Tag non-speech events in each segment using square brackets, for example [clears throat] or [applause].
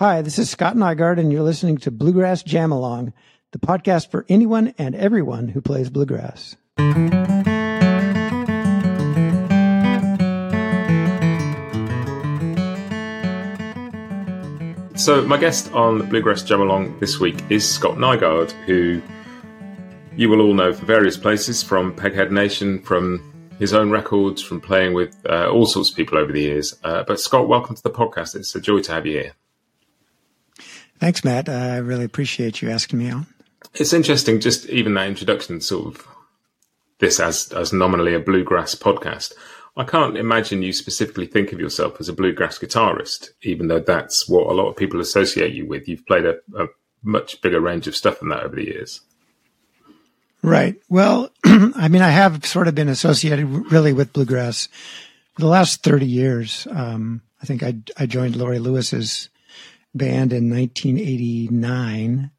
Hi, this is Scott Nygaard, and you're listening to Bluegrass Jam Along, the podcast for anyone and everyone who plays bluegrass. So, my guest on Bluegrass Jam Along this week is Scott Nygaard, who you will all know from various places, from Peghead Nation, from his own records, from playing with uh, all sorts of people over the years. Uh, but, Scott, welcome to the podcast. It's a joy to have you here. Thanks, Matt. I really appreciate you asking me on. It's interesting, just even that introduction, sort of this as as nominally a bluegrass podcast. I can't imagine you specifically think of yourself as a bluegrass guitarist, even though that's what a lot of people associate you with. You've played a, a much bigger range of stuff than that over the years. Right. Well, [clears throat] I mean, I have sort of been associated really with bluegrass for the last 30 years. Um, I think I, I joined Laurie Lewis's band in 1989.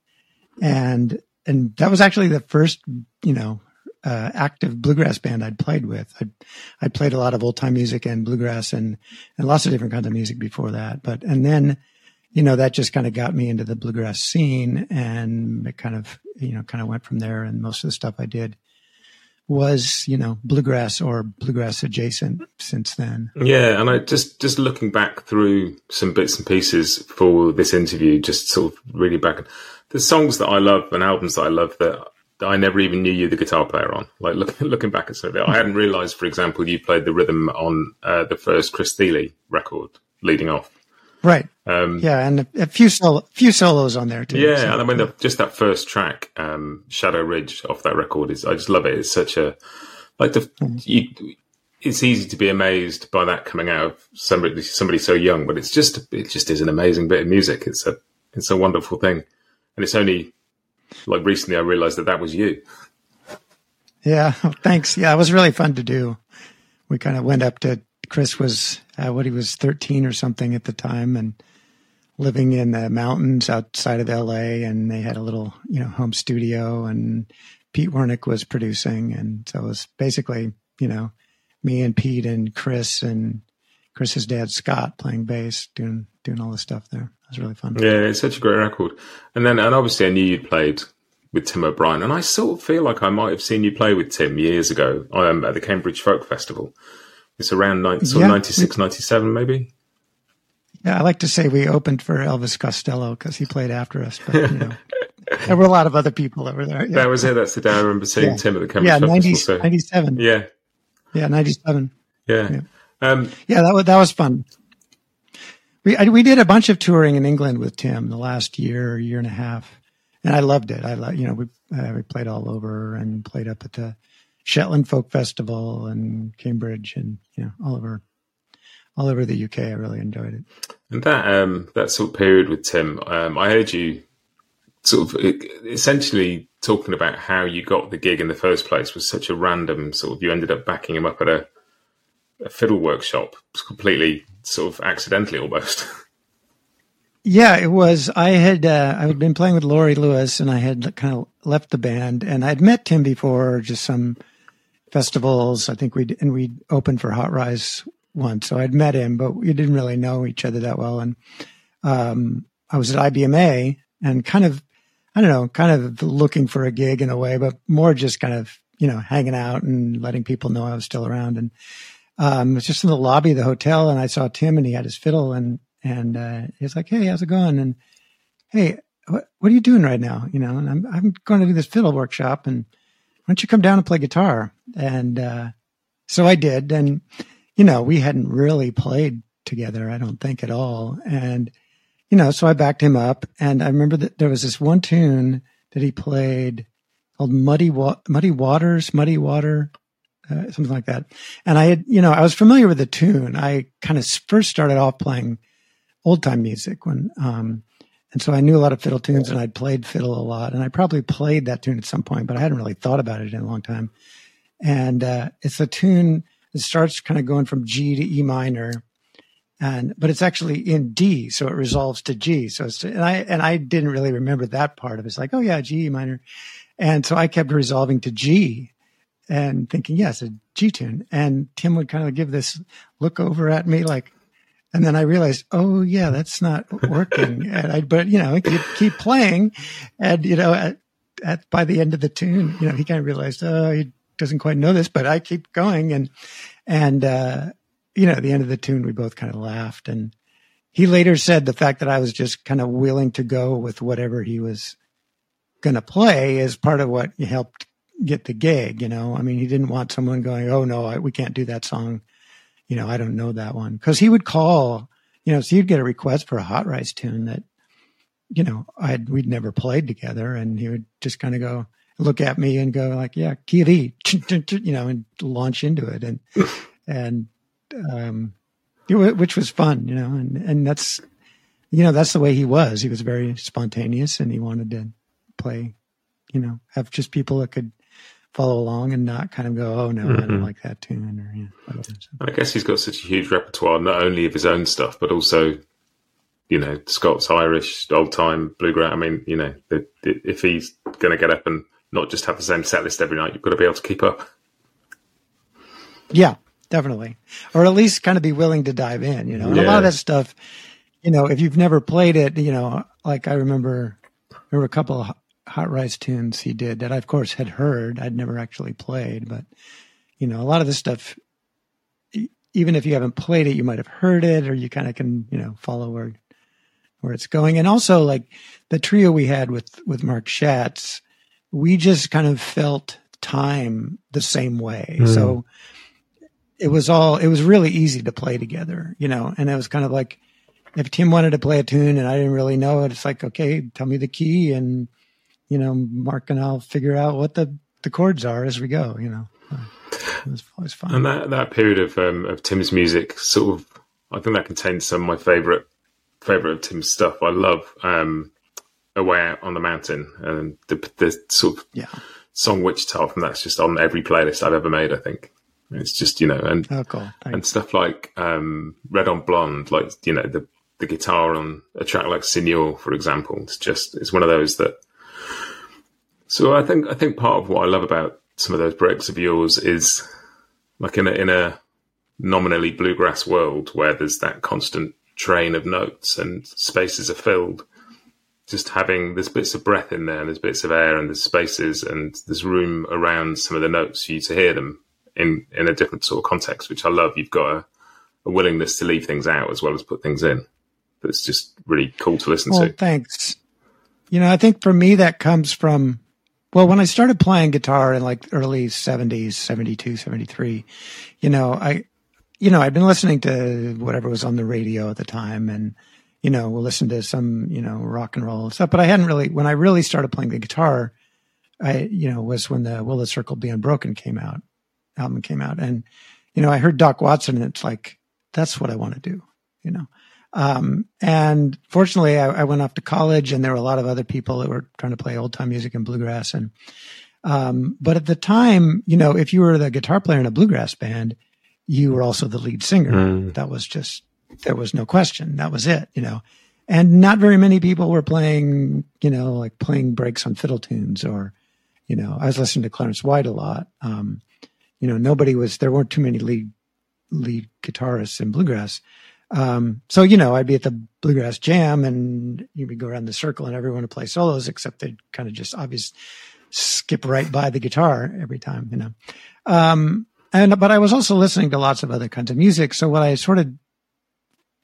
And, and that was actually the first, you know, uh, active bluegrass band I'd played with. I I played a lot of old time music and bluegrass and and lots of different kinds of music before that. But and then, you know, that just kind of got me into the bluegrass scene, and it kind of you know kind of went from there. And most of the stuff I did was you know bluegrass or bluegrass adjacent since then. Yeah, and I just just looking back through some bits and pieces for this interview, just sort of really back the songs that I love and albums that I love that I never even knew you the guitar player on. Like look, [laughs] looking back at some of it, I hadn't realised, for example, you played the rhythm on uh, the first Chris Thile record, leading off. Right. Um, yeah, and a, a few solo, few solos on there too. Yeah, so. and I mean the, just that first track, um, Shadow Ridge, off that record is I just love it. It's such a like the mm-hmm. you, it's easy to be amazed by that coming out of somebody somebody so young, but it's just it just is an amazing bit of music. It's a it's a wonderful thing, and it's only like recently I realized that that was you. Yeah, [laughs] thanks. Yeah, it was really fun to do. We kind of went up to Chris was uh, what he was 13 or something at the time and living in the mountains outside of LA and they had a little, you know, home studio and Pete Wernick was producing and so it was basically, you know, me and Pete and Chris and Chris's dad Scott playing bass, doing doing all the stuff there It was really fun. Yeah, it's such a great record. And then, and obviously, I knew you'd played with Tim O'Brien, and I sort of feel like I might have seen you play with Tim years ago um, at the Cambridge Folk Festival. It's around 90, sort yeah, of 96, 97 maybe. Yeah, I like to say we opened for Elvis Costello because he played after us, but you know. there were a lot of other people over there. Yeah. That was it. That's the day I remember seeing yeah. Tim at the Cambridge yeah, 90, Festival. So. 97. Yeah. Yeah, 97. Yeah. Yeah, um, yeah that, was, that was fun we I, we did a bunch of touring in England with Tim the last year, year and a half, and I loved it. I love you know we uh, we played all over and played up at the Shetland Folk Festival and Cambridge and you know all over all over the UK. I really enjoyed it. And that um that sort of period with Tim, um, I heard you sort of essentially talking about how you got the gig in the first place was such a random sort of you ended up backing him up at a, a fiddle workshop completely sort of accidentally almost. [laughs] Yeah, it was. I had uh, I had been playing with Laurie Lewis, and I had kind of left the band, and I'd met Tim before, just some festivals. I think we and we'd opened for Hot Rize once, so I'd met him, but we didn't really know each other that well. And um, I was at IBMA, and kind of, I don't know, kind of looking for a gig in a way, but more just kind of you know hanging out and letting people know I was still around. And um, was just in the lobby of the hotel and I saw Tim and he had his fiddle and, and, uh, he was like, Hey, how's it going? And, Hey, what, what are you doing right now? You know, and I'm, I'm going to do this fiddle workshop and why don't you come down and play guitar? And, uh, so I did. And, you know, we hadn't really played together, I don't think at all. And, you know, so I backed him up and I remember that there was this one tune that he played called Muddy, Wa- Muddy Waters, Muddy Water uh, something like that. And I had, you know, I was familiar with the tune. I kind of first started off playing old time music when, um, and so I knew a lot of fiddle tunes and I'd played fiddle a lot and I probably played that tune at some point, but I hadn't really thought about it in a long time. And, uh, it's a tune that starts kind of going from G to E minor and, but it's actually in D. So it resolves to G. So it's, and I, and I didn't really remember that part of it. It's like, oh yeah, G E minor. And so I kept resolving to G and thinking, yes, a G tune. And Tim would kind of give this look over at me like, and then I realized, oh yeah, that's not working. [laughs] and I, but you know, you keep playing, and you know, at, at by the end of the tune, you know, he kind of realized, oh, he doesn't quite know this, but I keep going, and and uh, you know, at the end of the tune, we both kind of laughed, and he later said the fact that I was just kind of willing to go with whatever he was going to play is part of what helped get the gig. You know, I mean, he didn't want someone going, oh no, I, we can't do that song. You know, I don't know that one. Because he would call, you know, so you'd get a request for a Hot Rize tune that, you know, I'd, we'd never played together. And he would just kind of go look at me and go like, yeah, Kiri, you know, and launch into it. And, and, um, which was fun, you know, and, and that's, you know, that's the way he was. He was very spontaneous and he wanted to play, you know, have just people that could follow along and not kind of go, oh no, mm-hmm. I don't mm-hmm. like that tune or yeah. I guess he's got such a huge repertoire, not only of his own stuff, but also, you know, Scots, Irish, old time bluegrass. I mean, you know, if he's going to get up and not just have the same set list every night, you've got to be able to keep up. Yeah, definitely, or at least kind of be willing to dive in. You know, and yeah. a lot of that stuff. You know, if you've never played it, you know, like I remember there were a couple of Hot Rize tunes he did that I, of course, had heard. I'd never actually played, but you know, a lot of this stuff, even if you haven't played it, you might have heard it, or you kind of can, you know, follow where where it's going. And also, like the trio we had with with Mark Schatz, we just kind of felt time the same way. Mm. So it was all it was really easy to play together, you know. And it was kind of like if Tim wanted to play a tune and I didn't really know it, it's like, okay, tell me the key and you know, Mark and I'll figure out what the, the chords are as we go, you know. It was always fun. And that, that period of um, of Tim's music sort of I think that contains some of my favourite favourite of Tim's stuff. I love um, Away on the Mountain and the, the sort of yeah. song Wichita from that's just on every playlist I've ever made, I think. It's just, you know, and oh, cool. and stuff like um, Red on Blonde, like, you know, the the guitar on a track like Señor, for example. It's just it's one of those that so I think I think part of what I love about some of those breaks of yours is like in a in a nominally bluegrass world where there's that constant train of notes and spaces are filled. Just having there's bits of breath in there and there's bits of air and there's spaces and there's room around some of the notes for you to hear them in in a different sort of context, which I love. You've got a, a willingness to leave things out as well as put things in. That's just really cool to listen well, to. Thanks. You know, I think for me that comes from well, when I started playing guitar in like early 70s, 72, 73, you know, I, you know, I'd been listening to whatever was on the radio at the time and, you know, we'll listen to some, you know, rock and roll stuff, but I hadn't really, when I really started playing the guitar, I, you know, was when the Will the Circle Be Unbroken came out, album came out. And, you know, I heard Doc Watson and it's like, that's what I want to do, you know. Um, and fortunately, I, I, went off to college, and there were a lot of other people that were trying to play old time music and bluegrass. And um, but at the time, you know, if you were the guitar player in a bluegrass band, you were also the lead singer. Mm. That was just there was no question. That was it, you know. And not very many people were playing, you know, like playing breaks on fiddle tunes or, you know, I was listening to Clarence White a lot. Um, you know, nobody was there weren't too many lead lead guitarists in bluegrass. Um, so, you know, I'd be at the bluegrass jam and you would go around the circle and everyone would play solos, except they'd kind of just obvious skip right by the guitar every time, you know. Um, and, but I was also listening to lots of other kinds of music. So what I sort of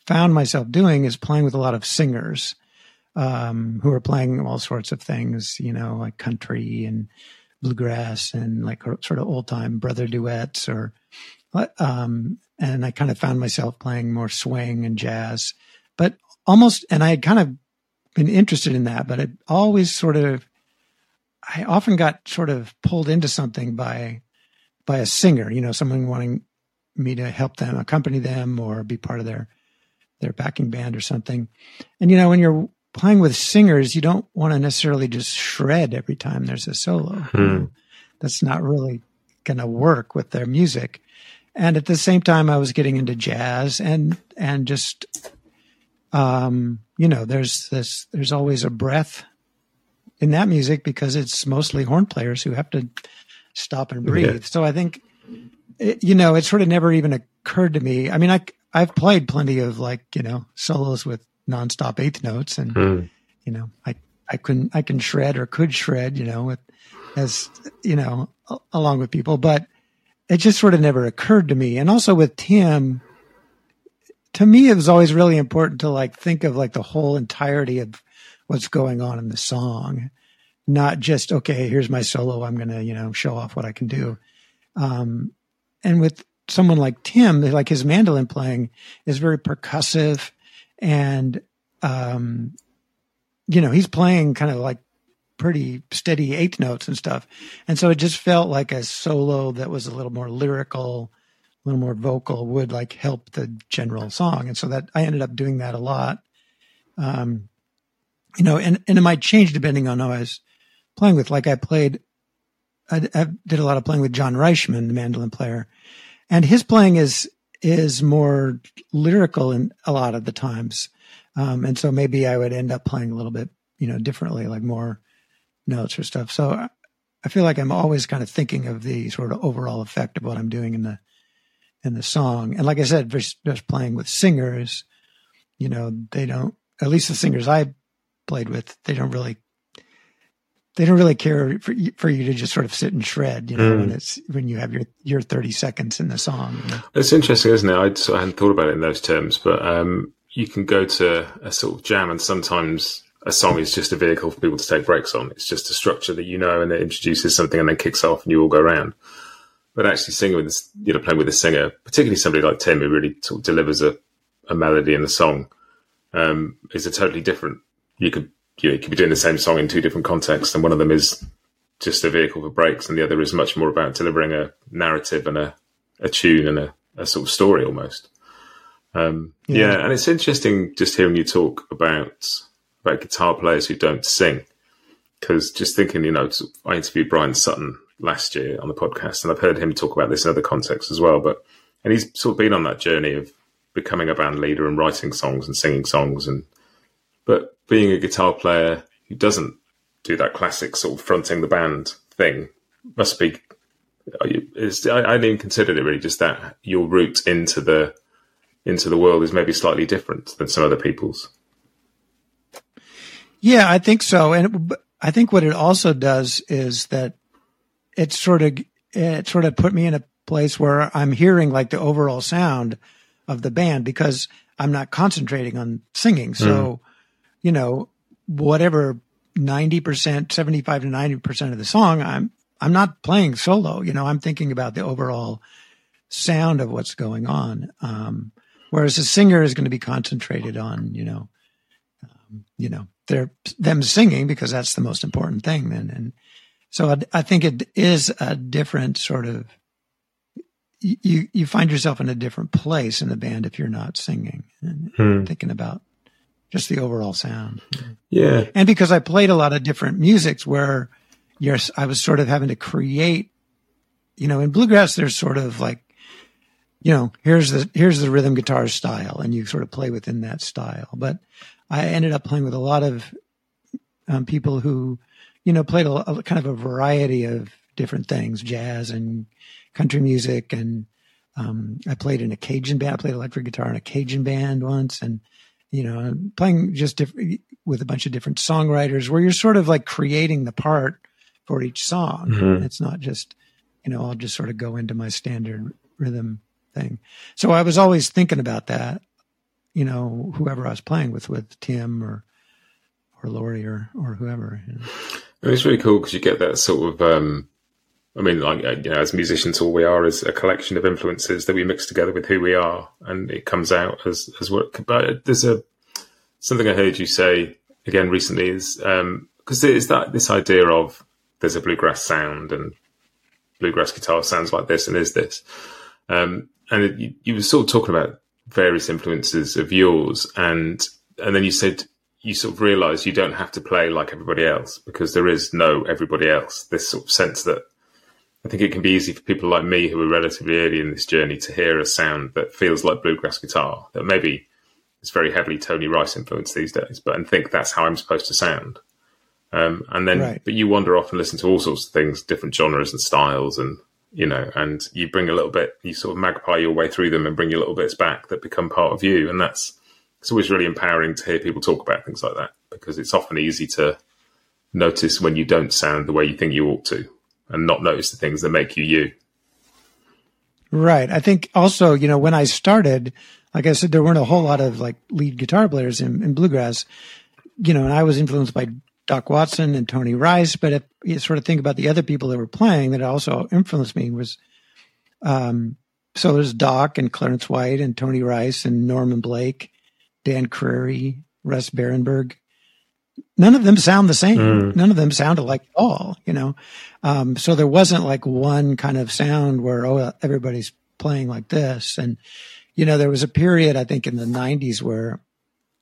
found myself doing is playing with a lot of singers, um, who are playing all sorts of things, you know, like country and bluegrass and like sort of old time brother duets or, um, and I kind of found myself playing more swing and jazz, but almost, and I had kind of been interested in that, but it always sort of, I often got sort of pulled into something by, by a singer, you know, someone wanting me to help them accompany them or be part of their, their backing band or something. And, you know, when you're playing with singers, you don't want to necessarily just shred every time there's a solo. Hmm. That's not really going to work with their music and at the same time i was getting into jazz and and just um you know there's this there's always a breath in that music because it's mostly horn players who have to stop and breathe yeah. so i think it, you know it sort of never even occurred to me i mean i I've played plenty of like you know solos with nonstop eighth notes, and Mm. you know I I couldn't I can shred or could shred you know with as you know a- along with people, but it just sort of never occurred to me. And also with Tim, to me it was always really important to like think of like the whole entirety of what's going on in the song, not just okay here's my solo I'm gonna you know show off what I can do. Um, and with someone like Tim, like his mandolin playing is very percussive and, um, you know, he's playing kind of like pretty steady eighth notes and stuff. And so it just felt like a solo that was a little more lyrical, a little more vocal would like help the general song. And so that I ended up doing that a lot. Um, you know, and, and it might change depending on who I was playing with. Like I played I, I did a lot of playing with John Reischman, the mandolin player, and his playing is is more lyrical in a lot of the times, um, and so maybe I would end up playing a little bit, you know, differently, like more notes or stuff. So I, feel like I'm always kind of thinking of the sort of overall effect of what I'm doing in the in the song, and like I said, just playing with singers, you know, they don't. At least the singers I played with, they don't really they don't really care for you, for you to just sort of sit and shred, you know, Mm. when it's when you have your your thirty seconds in the song. You know? It's interesting, isn't it? Sort of hadn't thought about it in those terms, but um, you can go to a sort of jam, and sometimes a song is just a vehicle for people to take breaks on. It's just a structure that you know, and it introduces something, and then kicks off, and you all go around. But actually, singing with, this, you know, playing with a singer, particularly somebody like Tim, who really sort of delivers a, a melody in the song, um, is a totally different. You could, you, know, you could be doing the same song in two different contexts, and one of them is just a vehicle for breaks, and the other is much more about delivering a narrative and a, a tune and a, a sort of story almost. Um, yeah. Yeah. and it's interesting just hearing you talk about about guitar players who don't sing, because just thinking, you know, I interviewed Bryan Sutton last year on the podcast, and I've heard him talk about this in other contexts as well. But and he's sort of been on that journey of becoming a band leader and writing songs and singing songs, and but being a guitar player who doesn't do that classic sort of fronting the band thing must be. It's, I, I hadn't even considered it really. Just that your route into the into the world is maybe slightly different than some other people's. Yeah, I think so. And it, I think what it also does is that it sort of it sort of put me in a place where I'm hearing like the overall sound of the band because I'm not concentrating on singing. So, mm. You know, whatever 90%, 75 to 90% of the song, I'm I'm not playing solo, you know, I'm thinking about the overall sound of what's going on. Um, whereas a singer is going to be concentrated on, you know, um, you know, they're them singing because that's the most important thing then. And so I, I think it is a different sort of, you, you find yourself in a different place in the band if you're not singing and Hmm. thinking about just the overall sound. Yeah, And because I played a lot of different musics where you're, I was sort of having to create, you know, in bluegrass, there's sort of like, you know, here's the, here's the rhythm guitar style and you sort of play within that style. But I ended up playing with a lot of um, people who, you know, played a, a kind of a variety of different things, jazz and country music. And um, I played in a Cajun band. I played electric guitar in a Cajun band once, and you know, playing just diff- with a bunch of different songwriters, where you're sort of like creating the part for each song. Mhm. It's not just, you know, I'll just sort of go into my standard rhythm thing. So I was always thinking about that. You know, whoever I was playing with, with Tim or or Laurie or or whoever. you know. And it's really cool because you get that sort of. Um, I mean, like uh, you know, as musicians, all we are is a collection of influences that we mix together with who we are, and it comes out as as work. But there's a something I heard you say again recently is because there's that this idea of there's a bluegrass sound and bluegrass guitar sounds like this and is this, um, and it, you, you were sort of talking about various influences of yours, and and then you said you sort of realize you don't have to play like everybody else because there is no everybody else. This sort of sense that I think it can be easy for people like me who are relatively early in this journey to hear a sound that feels like bluegrass guitar that maybe is very heavily Tony Rice influenced these days, but and think that's how I'm supposed to sound. Um, and then, Right. but you wander off and listen to all sorts of things, different genres and styles, and you know, and you bring a little bit, you sort of magpie your way through them and bring your little bits back that become part of you. And that's, it's always really empowering to hear people talk about things like that because it's often easy to notice when you don't sound the way you think you ought to and not notice the things that make you you. Right. I think also, you know, when I started, like I said, there weren't a whole lot of like lead guitar players in, in bluegrass, you know, and I was influenced by Doc Watson and Tony Rice. But if you sort of think about the other people that were playing that also influenced me was, um, so there's Doc and Clarence White and Tony Rice and Norman Blake, Dan Crary, Russ Barenberg. None of them sound the same. Mm. None of them sounded like all, you know. Um, so there wasn't like one kind of sound where oh everybody's playing like this. And you know, there was a period I think in the '90s where,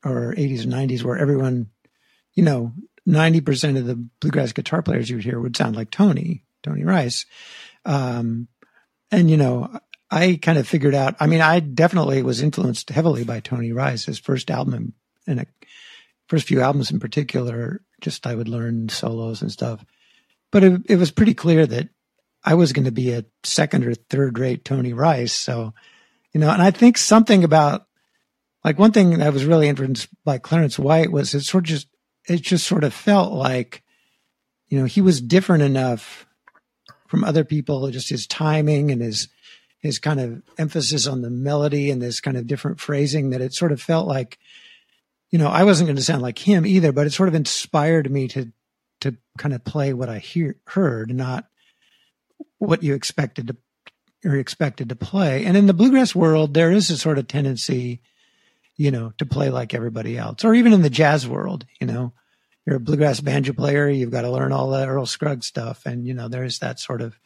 or '80s and '90s where everyone, you know, 90% of the bluegrass guitar players you would hear would sound like Tony, Tony Rice. Um, and, you know, I kind of figured out, I mean, I definitely was influenced heavily by Tony Rice, his first album and a, first few albums in particular, just I would learn solos and stuff. But it, it was pretty clear that I was going to be a second or third rate Tony Rice. So, you know, and I think something about like one thing that was really influenced by Clarence White was it sort of just it just sort of felt like, you know, he was different enough from other people, just his timing and his his kind of emphasis on the melody and this kind of different phrasing that it sort of felt like, you know, I wasn't going to sound like him either, but it sort of inspired me to to kind of play what I hear heard, not what you expected to or expected to play. And in the bluegrass world, there is a sort of tendency you know, to play like everybody else, or even in the jazz world, you know, you're a bluegrass banjo player, you've got to learn all the Earl Scruggs stuff. And, you know, there's that sort of,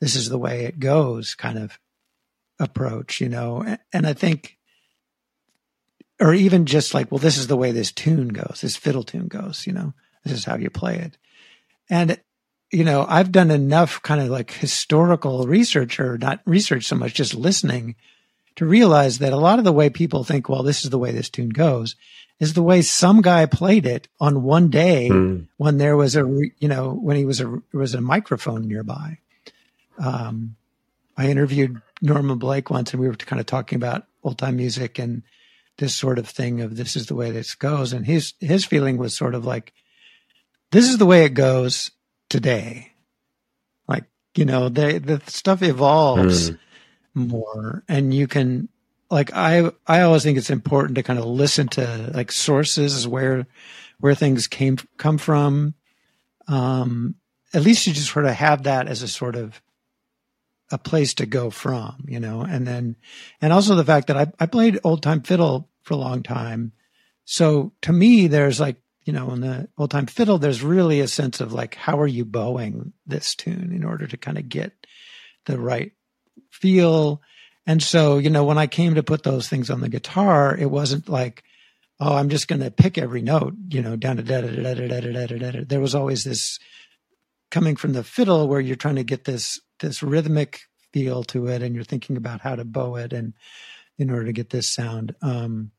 this is the way it goes kind of approach, you know, and I think, or even just like, well, this is the way this tune goes, this fiddle tune goes, you know, this is how you play it. And, you know, I've done enough kind of like historical research or not research so much, just listening to realize that a lot of the way people think, well, this is the way this tune goes, is the way some guy played it on one day mm. when there was a, you know, when he was a, there was a microphone nearby. Um, I interviewed Norman Blake once and we were kind of talking about old time music and this sort of thing of this is the way this goes. And his, his feeling was sort of like, this is the way it goes today. Like, you know, the, the stuff evolves. Mm more and you can like I I always think it's important to kind of listen to like sources where where things came come from. Um, at least you just sort of have that as a sort of a place to go from, you know, and then and also the fact that I I played old time fiddle for a long time. So to me, there's like, you know, in the old time fiddle, there's really a sense of like, how are you bowing this tune in order to kind of get the right feel. And so, you know, when I came to put those things on the guitar, it wasn't like, oh, I'm just going to pick every note, you know, down to da da da da da da da da. There was always this coming from the fiddle where you're trying to get this this rhythmic feel to it, and you're thinking about how to bow it, and in order to get this sound. Um,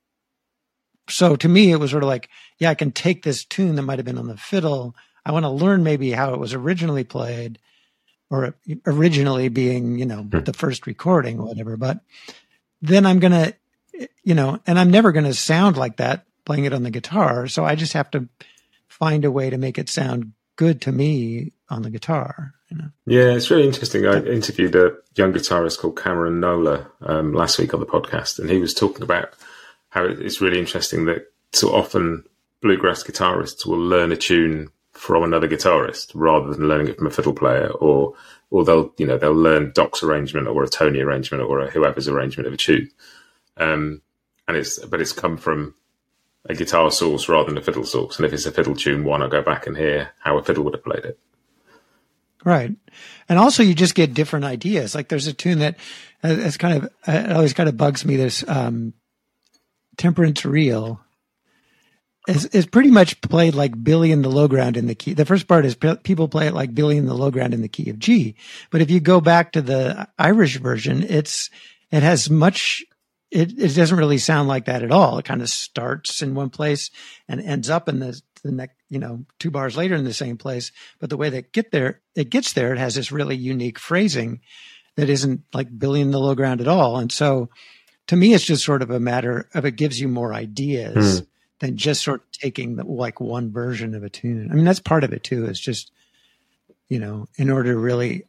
so to me, it was sort of like, yeah, I can take this tune that might have been on the fiddle. I want to learn maybe how it was originally played, or originally being, you know, the first recording or whatever. But then I'm going to, you know, and I'm never going to sound like that playing it on the guitar. So I just have to find a way to make it sound good to me on the guitar. You know? Yeah, it's really interesting. I interviewed a young guitarist called Cameron Knowler um, last week on the podcast, and he was talking about how it's really interesting that so often bluegrass guitarists will learn a tune from another guitarist rather than learning it from a fiddle player or or they'll you know they'll learn Doc's arrangement or a Tony arrangement or a whoever's arrangement of a tune. Um, and it's but it's come from a guitar source rather than a fiddle source. And if it's a fiddle tune, why not go back and hear how a fiddle would have played it? Right. And also you just get different ideas. Like there's a tune that uh, it's kind of, it always kind of bugs me. This, um, Temperance Reel is, is pretty much played like Billy in the low ground in the key. The first part is people play it like Billy in the low ground in the key of G. But if you go back to the Irish version, it's, it has much it, it doesn't really sound like that at all. It kind of starts in one place and ends up in the, the next, you know, two bars later in the same place. But the way that get there, it gets there, it has this really unique phrasing that isn't like Billy in the low ground at all. And so to me, it's just sort of a matter of it gives you more ideas mm. than just sort of taking the, like one version of a tune. I mean, that's part of it too. It's just, you know, in order to really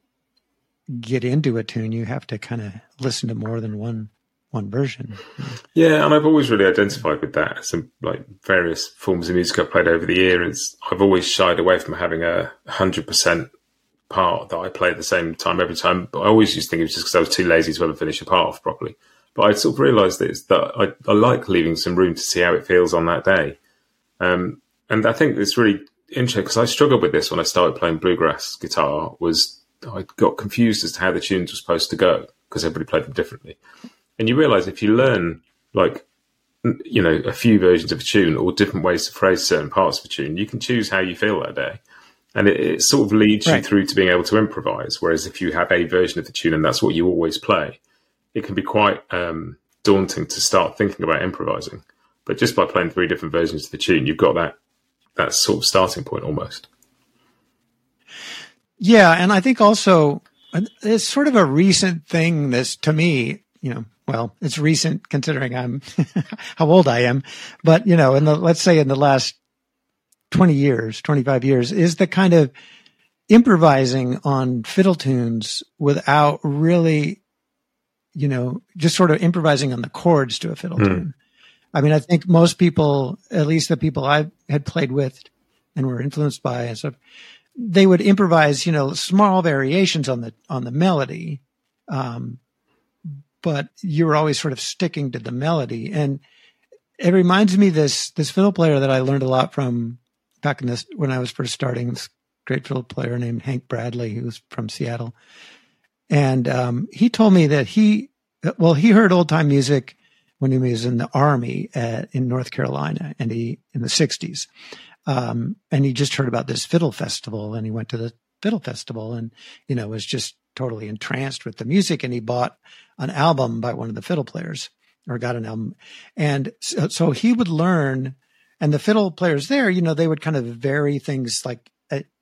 get into a tune, you have to kind of listen to more than one one version. Yeah, and I've always really identified with that. Some like various forms of music I've played over the years. I've always shied away from having a hundred percent part that I play at the same time every time. But I always used to think it was just because I was too lazy to ever finish a part off properly. But I sort of realised that, that I, I, like leaving some room to see how it feels on that day. Um, and I think it's really interesting because I struggled with this when I started playing bluegrass guitar. Was I got confused as to how the tunes were supposed to go because everybody played them differently. And you realize if you learn like you know a few versions of a tune or different ways to phrase certain parts of a tune, you can choose how you feel that day, and it, it sort of leads right. you through to being able to improvise. Whereas if you have a version of the tune and that's what you always play, it can be quite um, daunting to start thinking about improvising. But just by playing three different versions of the tune, you've got that that sort of starting point almost. Yeah, and I think also it's sort of a recent thing. This to me, you know, well, it's recent considering I'm [laughs] how old I am, but you know, in the, let's say in the last 20 years, 25 years is the kind of improvising on fiddle tunes without really, you know, just sort of improvising on the chords to a fiddle mm. tune. I mean, I think most people, at least the people I had played with and were influenced by and stuff, they would improvise, you know, small variations on the, on the melody. Um, but you were always sort of sticking to the melody. And it reminds me this this fiddle player that I learned a lot from back in this when I was first starting. This great fiddle player named Hank Bradley, who was from Seattle, and um, he told me that he well he heard old time music when he was in the army at, in North Carolina, and he in the '60s, um, and he just heard about this fiddle festival, and he went to the fiddle festival, and you know was just totally entranced with the music, and he bought an album by one of the fiddle players or got an album. And so, so he would learn and the fiddle players there, you know, they would kind of vary things like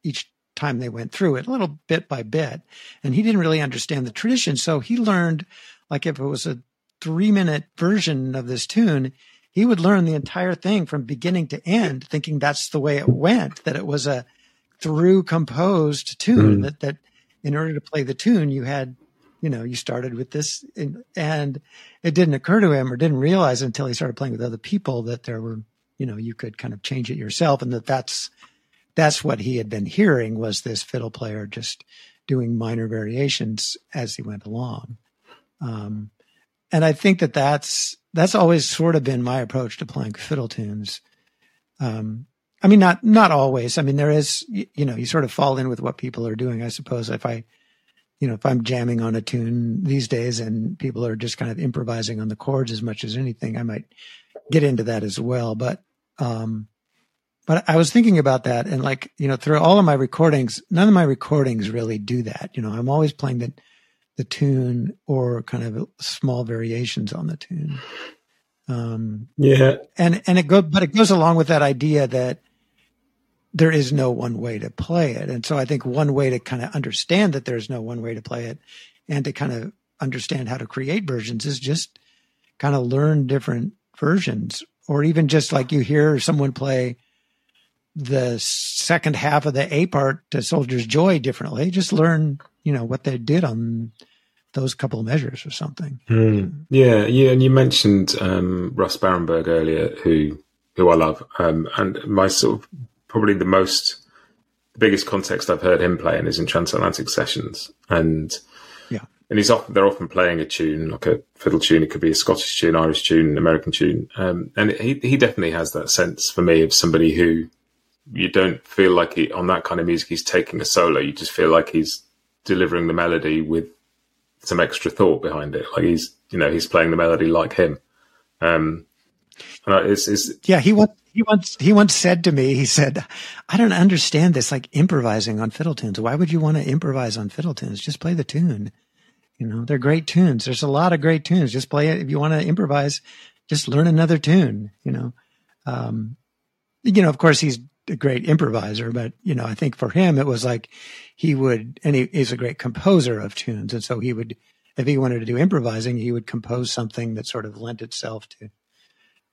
each time they went through it a little bit by bit. And he didn't really understand the tradition. So he learned like if it was a three minute version of this tune, he would learn the entire thing from beginning to end, thinking that's the way it went, that it was a through composed tune mm. that, that in order to play the tune, you had you know, you started with this and, and it didn't occur to him or didn't realize until he started playing with other people that there were, you know, you could kind of change it yourself and that that's, that's what he had been hearing was this fiddle player just doing minor variations as he went along. Um, and I think that that's, that's always sort of been my approach to playing fiddle tunes. Um, I mean, not, not always. I mean, there is, you, you know, you sort of fall in with what people are doing. I suppose if I, you know, if I'm jamming on a tune these days and people are just kind of improvising on the chords as much as anything, I might get into that as well. But, um, but I was thinking about that and like, you know, through all of my recordings, none of my recordings really do that. You know, I'm always playing the, the tune or kind of small variations on the tune. Um, yeah. And, and it goes, but it goes along with that idea that, there is no one way to play it. And so I think one way to kind of understand that there's no one way to play it and to kind of understand how to create versions is just kind of learn different versions or even just like you hear someone play the second half of the A part to Soldier's Joy differently. Just learn, you know, what they did on those couple of measures or something. Mm. Yeah, yeah. And you mentioned um, Russ Barenberg earlier, who who I love, um, and my sort of probably the most, the biggest context I've heard him play in is in transatlantic sessions, and yeah, and he's often they're often playing a tune like a fiddle tune. It could be a Scottish tune, Irish tune, American tune, um, and he he definitely has that sense for me of somebody who you don't feel like he on that kind of music he's taking a solo. You just feel like he's delivering the melody with some extra thought behind it. Like he's you know he's playing the melody like him. Um, it's, it's, yeah, he once he once he once said to me, he said, "I don't understand this like improvising on fiddle tunes. Why would you want to improvise on fiddle tunes? Just play the tune." You know, they're great tunes. There's a lot of great tunes. Just play it. If you want to improvise, just learn another tune, you know. Um, you know, of course he's a great improviser, but you know, I think for him it was like he would, and he is a great composer of tunes. And so he would, if he wanted to do improvising, he would compose something that sort of lent itself to,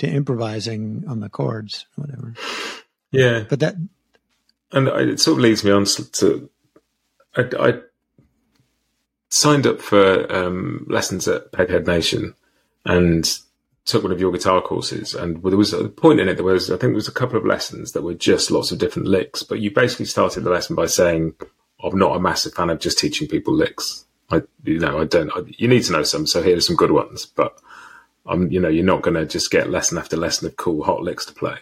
to improvising on the chords, whatever. Yeah. But that, and it sort of leads me on to, I, I signed up for um, lessons at Peghead Nation and took one of your guitar courses, and there was a point in it. There was, I think, there was a couple of lessons that were just lots of different licks. But you basically started the lesson by saying, "I'm not a massive fan of just teaching people licks. I, you know, I don't. I, you need to know some. So here are some good ones, but." You know, you're not going to just get lesson after lesson of cool hot licks to play.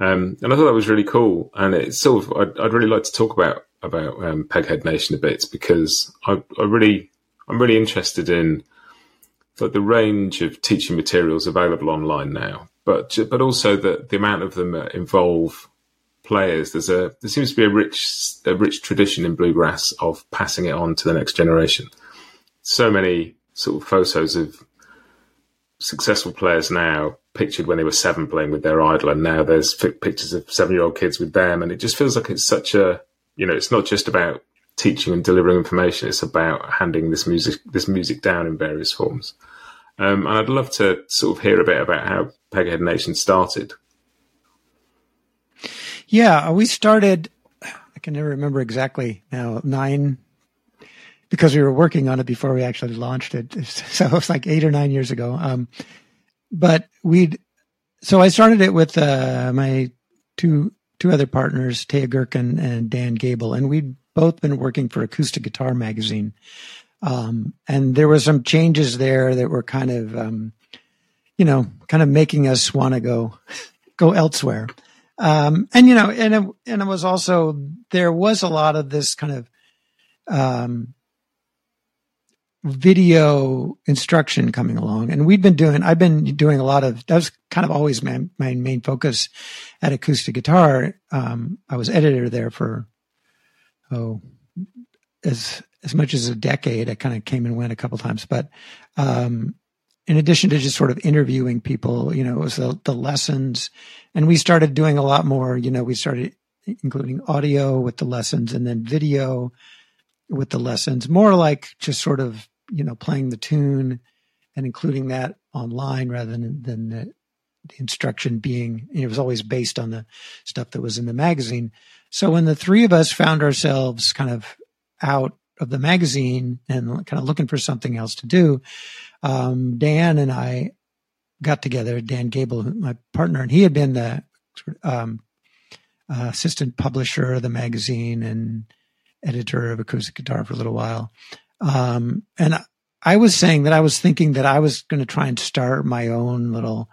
Um, and I thought that was really cool. And it's sort of, I'd, I'd really like to talk about about um, Peghead Nation a bit because I, I really, I'm really interested in like the range of teaching materials available online now, but but also the the amount of them involve players. There's a there seems to be a rich a rich tradition in bluegrass of passing it on to the next generation. So many sort of photos of successful players now pictured when they were seven playing with their idol, and now there's pictures of seven year old kids with them, and it just feels like it's such a you know it's not just about teaching and delivering information; it's about handing this music this music down in various forms. Um, and I'd love to sort of hear a bit about how Peghead Nation started. Yeah, we started. I can never remember exactly now. Nine, because we were working on it before we actually launched it. [laughs] So it was like eight or nine years ago. Um, but we'd. So I started it with uh, my two two other partners, Teja Gerken and Dan Gabel, and we'd both been working for Acoustic Guitar Magazine um, and there were some changes there that were kind of, um, you know, kind of making us want to go, [laughs] go elsewhere. Um, and you know, and it, and it was also there was a lot of this kind of um, video instruction coming along, and we've been doing. I've been doing a lot of. That was kind of always my my main focus at acoustic guitar. Um, I was editor there for oh, as as much as a decade. I kind of came and went a couple times, but um, in addition to just sort of interviewing people, you know, it was the, the lessons, and we started doing a lot more. You know, we started including audio with the lessons, and then video with the lessons. More like just sort of you know playing the tune and including that online rather than than the, the instruction being it was always based on the stuff that was in the magazine. So when the three of us found ourselves kind of out of the magazine and kind of looking for something else to do, um, Dan and I got together. Dan Gabel, my partner, and he had been the um, uh, assistant publisher of the magazine and editor of acoustic guitar for a little while. Um, and I was saying that I was thinking that I was going to try and start my own little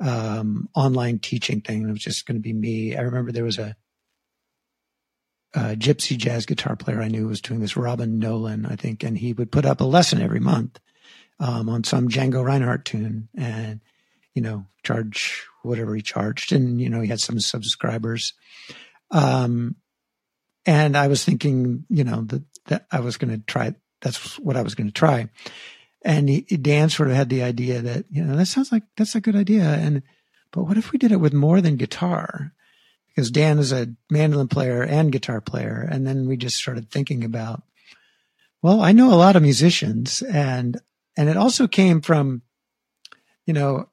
um, online teaching thing. It was just going to be me. I remember there was a uh, gypsy jazz guitar player I knew was doing this, Robin Nolan, I think, and he would put up a lesson every month um, on some Django Reinhardt tune and, you know, charge whatever he charged. And, you know, he had some subscribers. Um, and I was thinking, you know, that, that I was going to try, that's what I was going to try. And he, Dan sort of had the idea that, you know, that sounds like that's a good idea. And, but what if we did it with more than guitar? because Dan is a mandolin player and guitar player. And then we just started thinking about, well, I know a lot of musicians and, and it also came from, you know,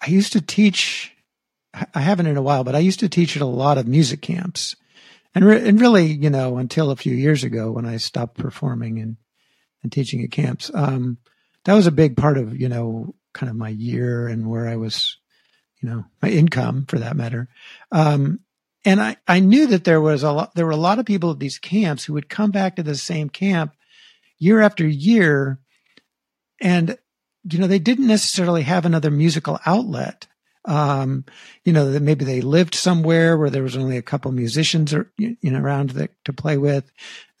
I used to teach, I haven't in a while, but I used to teach at a lot of music camps. And, re- and really, you know, until a few years ago when I stopped performing and, and teaching at camps, um, that was a big part of, you know, kind of my year and where I was, you know, my income for that matter. Um, and I, I knew that there was a lot, there were a lot of people at these camps who would come back to the same camp year after year. And, you know, they didn't necessarily have another musical outlet. Um, you know, that maybe they lived somewhere where there was only a couple musicians or, you know, around to play with.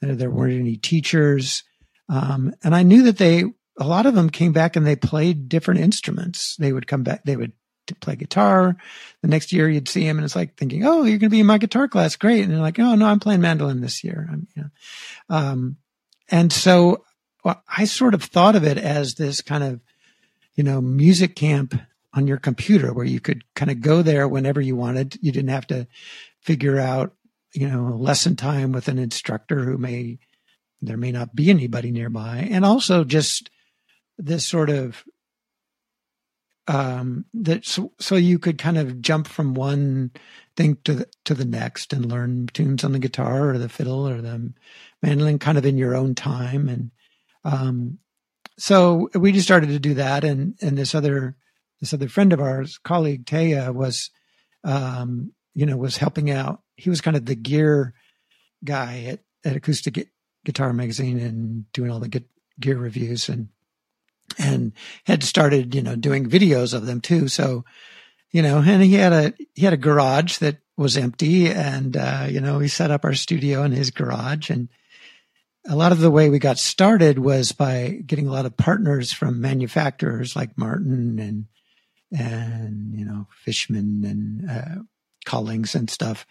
There weren't any teachers. Um, and I knew that they, a lot of them came back and they played different instruments. They would come back, they would play guitar. The next year you'd see him and it's like thinking, Oh, you're going to be in my guitar class. Great. And they're like, Oh no, I'm playing mandolin this year. You know. um, and so I sort of thought of it as this kind of, you know, music camp on your computer where you could kind of go there whenever you wanted. You didn't have to figure out, you know, lesson time with an instructor who may, there may not be anybody nearby. And also just this sort of, um, that so, so you could kind of jump from one thing to the, to the next and learn tunes on the guitar or the fiddle or the mandolin kind of in your own time. And, um, so we just started to do that. And, and this other, this other friend of ours, colleague Teja was, um, you know, was helping out. He was kind of the gear guy at, at Acoustic Guitar Magazine and doing all the gear reviews and, and had started, you know, doing videos of them too. So, you know, and he had a, he had a garage that was empty and, uh, you know, we set up our studio in his garage and, a lot of the way we got started was by getting a lot of partners from manufacturers like Martin and and you know Fishman and uh, Collings and stuff,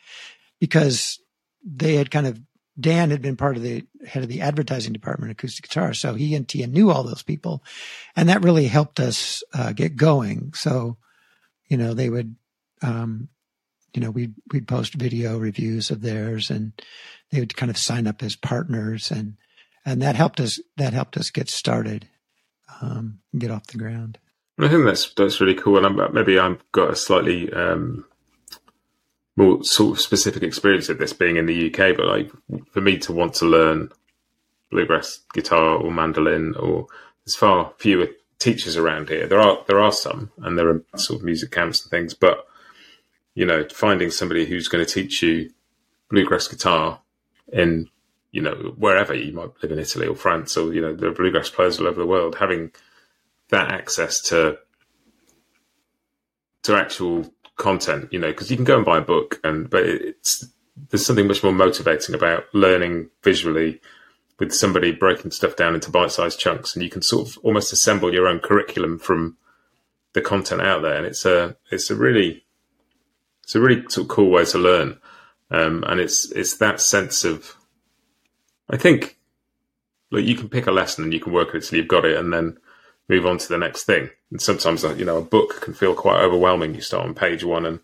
because they had kind of Dan had been part of the head of the advertising department acoustic guitar, so he and Teja knew all those people, and that really helped us uh, get going. So, you know, they would, um, you know, we'd we'd post video reviews of theirs, and they would kind of sign up as partners, and and that helped us that helped us get started, um, get off the ground. I think that's that's really cool, and I'm, maybe I've got a slightly um, more sort of specific experience of this being in the UK. But like for me to want to learn bluegrass guitar or mandolin, or there's far fewer teachers around here. There are there are some, and there are sort of music camps and things. But you know, finding somebody who's going to teach you bluegrass guitar in you know wherever you might live in Italy or France or you know there are bluegrass players all over the world having that access to to actual content, you know, because you can go and buy a book, and but it's there's something much more motivating about learning visually with somebody breaking stuff down into bite-sized chunks, and you can sort of almost assemble your own curriculum from the content out there, and it's a it's a really it's a really sort of cool way to learn, um, and it's it's that sense of I think like you can pick a lesson and you can work it till you've got it, and then move on to the next thing. And sometimes, uh, you know, a book can feel quite overwhelming. You start on page one and,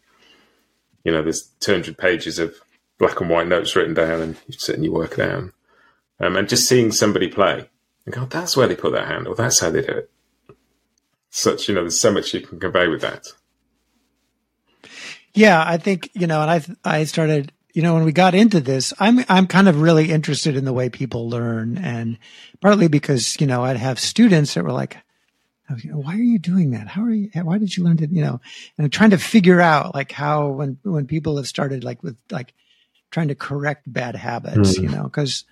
you know, there's 200 pages of black and white notes written down and you sit and you work down. Um, and just seeing somebody play and go, that's where they put their hand or that's how they do it. Such, you know, there's so much you can convey with that. Yeah, I think, you know, and I, I started, you know, when we got into this, I'm, I'm kind of really interested in the way people learn and partly because, you know, I'd have students that were like, why are you doing that? How are you, why did you learn to, you know, and I'm trying to figure out like how, when, when people have started like with like trying to correct bad habits, mm. you know, cause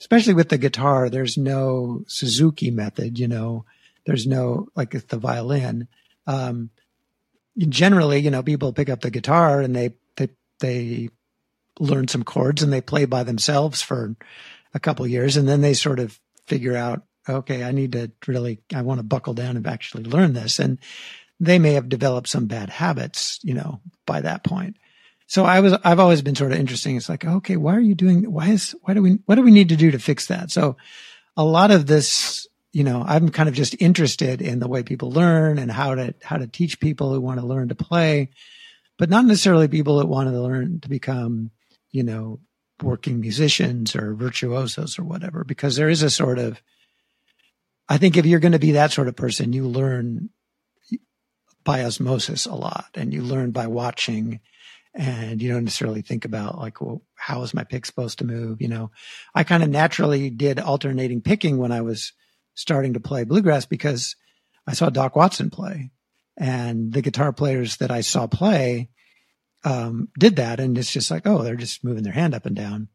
especially with the guitar, there's no Suzuki method, you know, there's no, like with the violin. Um, generally, you know, people pick up the guitar and they, they, they learn some chords and they play by themselves for a couple years and then they sort of figure out okay, I need to really, I want to buckle down and actually learn this. And they may have developed some bad habits, you know, by that point. So I was, I've always been sort of interesting. It's like, okay, why are you doing, why is, why do we, what do we need to do to fix that? So a lot of this, you know, I'm kind of just interested in the way people learn and how to, how to teach people who want to learn to play, but not necessarily people that want to learn to become, you know, working musicians or virtuosos or whatever, because there is a sort of, I think if you're going to be that sort of person, you learn by osmosis a lot and you learn by watching and you don't necessarily think about like, well, how is my pick supposed to move? You know, I kind of naturally did alternating picking when I was starting to play bluegrass because I saw Doc Watson play and the guitar players that I saw play, um, did that. And it's just like, oh, they're just moving their hand up and down.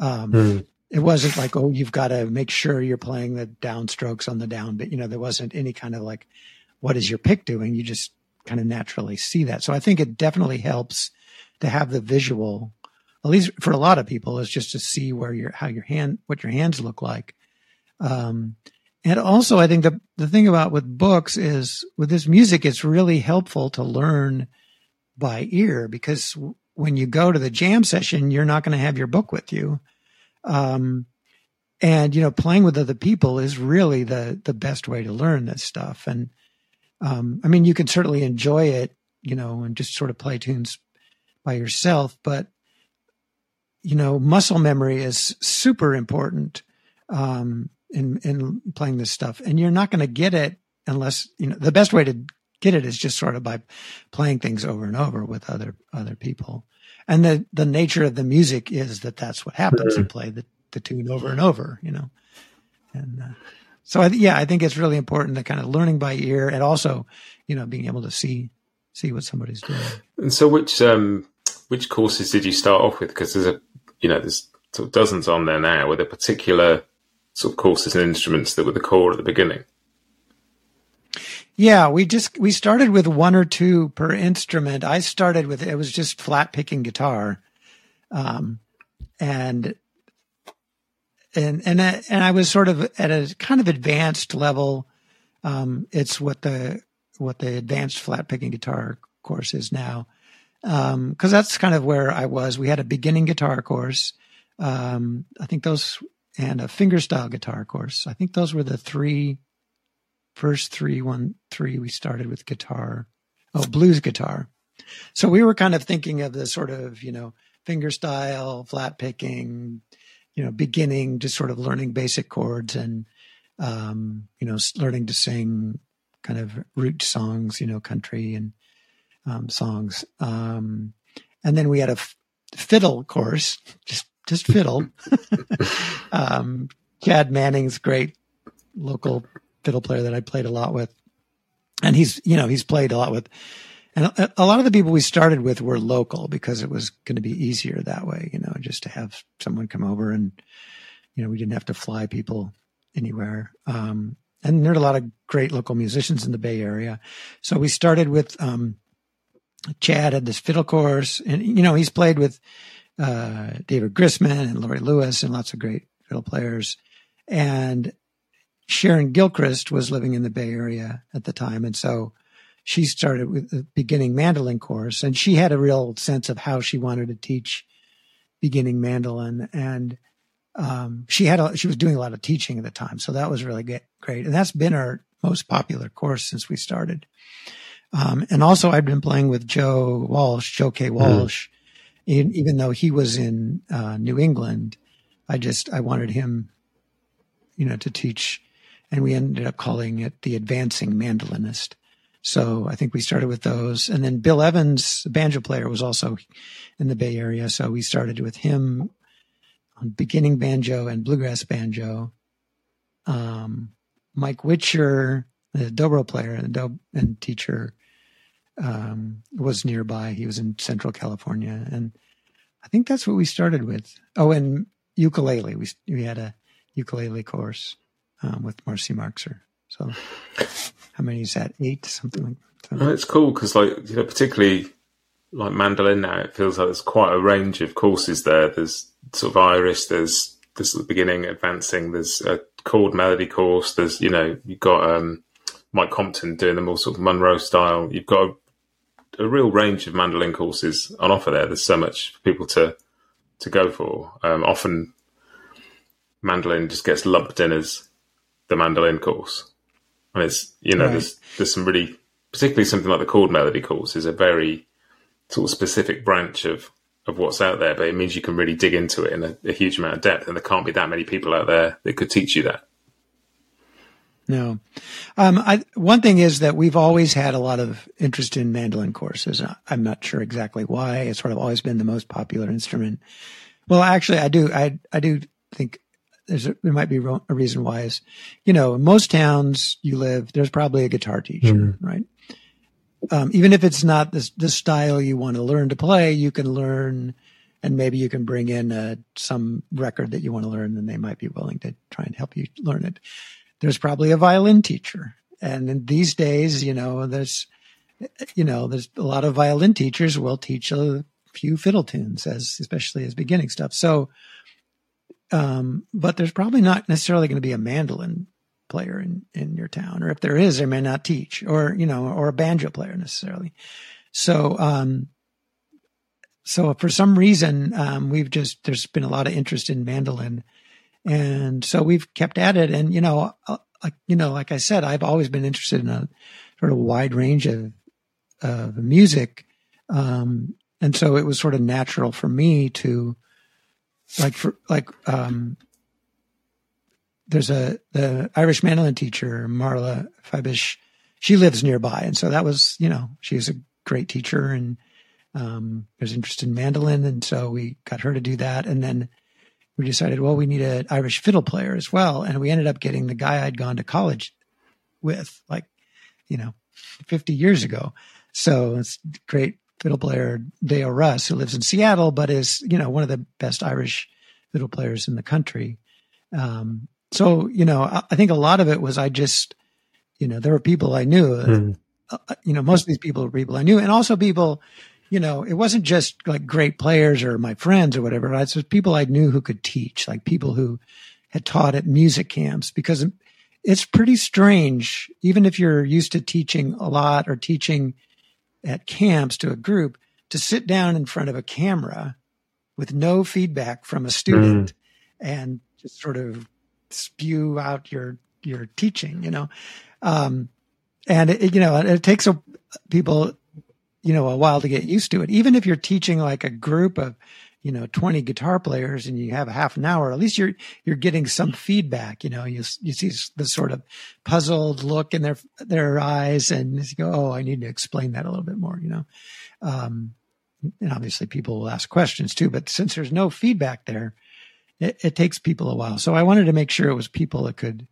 Um, mm it wasn't like, oh, you've got to make sure you're playing the downstrokes on the down, but you know, there wasn't any kind of like, what is your pick doing? You just kind of naturally see that. So I think it definitely helps to have the visual, at least for a lot of people, is just to see where your, how your hand, what your hands look like. Um, and also I think the, the thing about with books is with this music, it's really helpful to learn by ear because when you go to the jam session, you're not going to have your book with you um, and you know, playing with other people is really the the best way to learn this stuff. And um, I mean, you can certainly enjoy it, you know, and just sort of play tunes by yourself, but you know, muscle memory is super important um, in in playing this stuff, and you're not going to get it unless you know the best way to get it is just sort of by playing things over and over with other other people. And the the nature of the music is that that's what happens. Mm-hmm. You play the, the tune over and over, you know. And uh, so I, yeah, I think it's really important to kind of learning by ear and also, you know, being able to see see what somebody's doing. And so, which um, which courses did you start off with? Because there's a you know there's sort of dozens on there now. Were there particular sort of courses and instruments that were the core at the beginning? Yeah, we just we started with one or two per instrument. I started with it was just flat picking guitar, um, and and and I, and I was sort of at a kind of advanced level. Um, it's what the what the advanced flat picking guitar course is now, because um, that's kind of where I was. We had a beginning guitar course. Um, I think those and a fingerstyle guitar course. I think those were the three first three one three we started with guitar. Oh blues guitar. So we were kind of thinking of the sort of you know fingerstyle flat picking you know beginning just sort of learning basic chords and um, you know learning to sing kind of root songs you know country and um, songs. Um, and then we had a f- fiddle course just just fiddle. [laughs] [laughs] Um, chad manning's great local fiddle player that I played a lot with. And he's, you know, he's played a lot with, and a, a lot of the people we started with were local because it was going to be easier that way, you know, just to have someone come over and, you know, we didn't have to fly people anywhere. Um, and there are a lot of great local musicians in the Bay Area. So we started with, um, Chad had this fiddle course and, you know, he's played with, uh, David Grisman and Laurie Lewis and lots of great fiddle players. And Sharon Gilchrist was living in the Bay Area at the time. And so she started with the beginning mandolin course and she had a real sense of how she wanted to teach beginning mandolin. And, um, she had, a, she was doing a lot of teaching at the time. So that was really get, great. And that's been our most popular course since we started. Um, and also I've been playing with Joe Walsh, Joe K. Walsh, mm. even though he was in, uh, New England. I just, I wanted him, you know, to teach and we ended up calling it the advancing mandolinist. So I think we started with those. And then Bill Evans, banjo player, was also in the Bay Area. So we started with him on beginning banjo and bluegrass banjo. Um, Mike Witcher, the dobro player and, do- and teacher, um, was nearby. He was in Central California. And I think that's what we started with. Oh, and ukulele. We, we had a ukulele course um, with Marcy Marxer. So, how many is that? Eight, something like that. Well, it's cool because, like, you know, particularly like mandolin now, it feels like there's quite a range of courses there. There's sort of Irish, there's there's the beginning, advancing, there's a chord melody course, there's, you know, you've got um, Mike Compton doing the more sort of Monroe style. You've got a, a real range of mandolin courses on offer there. There's so much for people to to go for. Um, often, mandolin just gets lumped in as the mandolin course. And it's you know right. there's there's some really particularly something like the chord melody course is a very sort of specific branch of of what's out there, but it means you can really dig into it in a, a huge amount of depth, and there can't be that many people out there that could teach you that. No. Um, I, one thing is that we've always had a lot of interest in mandolin courses. I'm not sure exactly why. It's sort of always been the most popular instrument. Well, actually, I do. I I do think there's a, there might be a reason why is, you know, in most towns you live, there's probably a guitar teacher, mm-hmm. right? Um, even if it's not this, the style you want to learn to play, you can learn and maybe you can bring in uh, some record that you want to learn and they might be willing to try and help you learn it. There's probably a violin teacher. And these days, you know, there's, you know, there's a lot of violin teachers will teach a few fiddle tunes as, especially as beginning stuff. So, um, but there's probably not necessarily going to be a mandolin player in, in your town, or if there is, they may not teach, or you know, or a banjo player necessarily. So, um, so for some reason, um, we've just there's been a lot of interest in mandolin, And so we've kept at it. And, you know, uh, you know, like I said, I've always been interested in a sort of wide range of, of music. Um, and so it was sort of natural for me to like, for like, um, there's a, the Irish mandolin teacher, Marla Fibish, she lives nearby. And so that was, you know, she's a great teacher and, um, there's interest in mandolin. And so we got her to do that. And then we decided, well, we need an Irish fiddle player as well. And we ended up getting the guy I'd gone to college with, like, you know, 50 years ago. So it's great fiddle player, Dale Russ, who lives in Seattle, but is, you know, one of the best Irish fiddle players in the country. Um, so, you know, I, I, think a lot of it was I just, you know, there were people I knew, mm. uh, you know, most of these people were people I knew and also people you know, it wasn't just like great players or my friends or whatever. It's just people I knew who could teach, like people who had taught at music camps because it's pretty strange, even if you're used to teaching a lot or teaching at camps to a group, to sit down in front of a camera with no feedback from a student mm. and just sort of spew out your your teaching, you know. Um, and it, you know, it takes a, people you know, a while to get used to it. Even if you're teaching like a group of, you know, 20 guitar players and you have a half an hour, at least you're, you're getting some feedback. You know, you, you see the sort of puzzled look in their, their eyes and you go, Oh, I need to explain that a little bit more, you know? Um, and obviously people will ask questions too, but since there's no feedback there, it, it takes people a while. So I wanted to make sure it was people that could,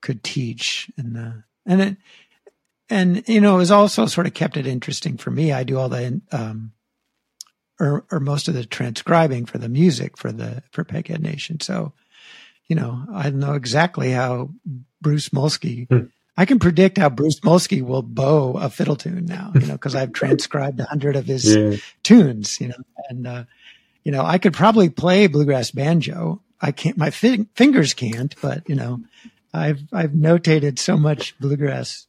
could teach and, uh, and it, and you know, it was also sort of kept it interesting for me. I do all the um, or or most of the transcribing for the music for the for Peghead Nation. So, you know, I know exactly how Bruce Molsky. Hmm. I can predict how Bruce Molsky will bow a fiddle tune now, you know, because I've [laughs] transcribed a hundred of his yeah. tunes, you know, and uh, you know, I could probably play bluegrass banjo. I can't, my fi- fingers can't, but you know, I've I've notated so much bluegrass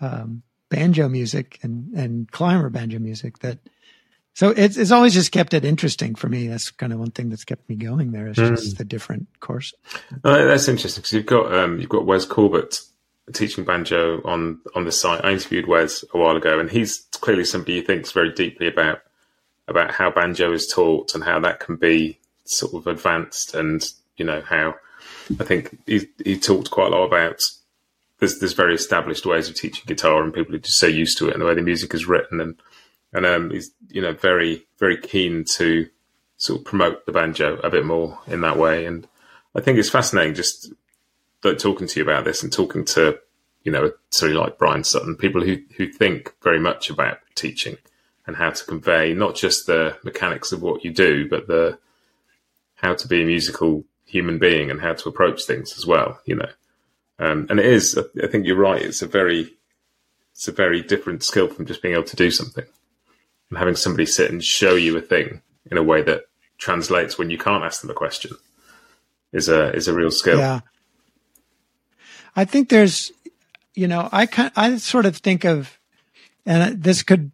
um, banjo music and and clawhammer banjo music that so it's it's always just kept it interesting for me. That's kind of one thing that's kept me going. There is just mm. the different course. Oh, that's interesting because you've got um, you've got Wes Corbett teaching banjo on on the site. I interviewed Wes a while ago, and he's clearly somebody who thinks very deeply about about how banjo is taught and how that can be sort of advanced, and you know how I think he he talked quite a lot about there's there's very established ways of teaching guitar, and people are just so used to it and the way the music is written, and and um, he's you know very very keen to sort of promote the banjo a bit more in that way, and I think it's fascinating just like, talking to you about this and talking to you know somebody like Bryan Sutton, people who who think very much about teaching and how to convey not just the mechanics of what you do, but the how to be a musical human being and how to approach things as well. You know, um, and it is, I think you're right. It's a very, it's a very different skill from just being able to do something and having somebody sit and show you a thing in a way that translates when you can't ask them a question is a, is a real skill. Yeah. I think there's, you know, I kind, I sort of think of, and this could,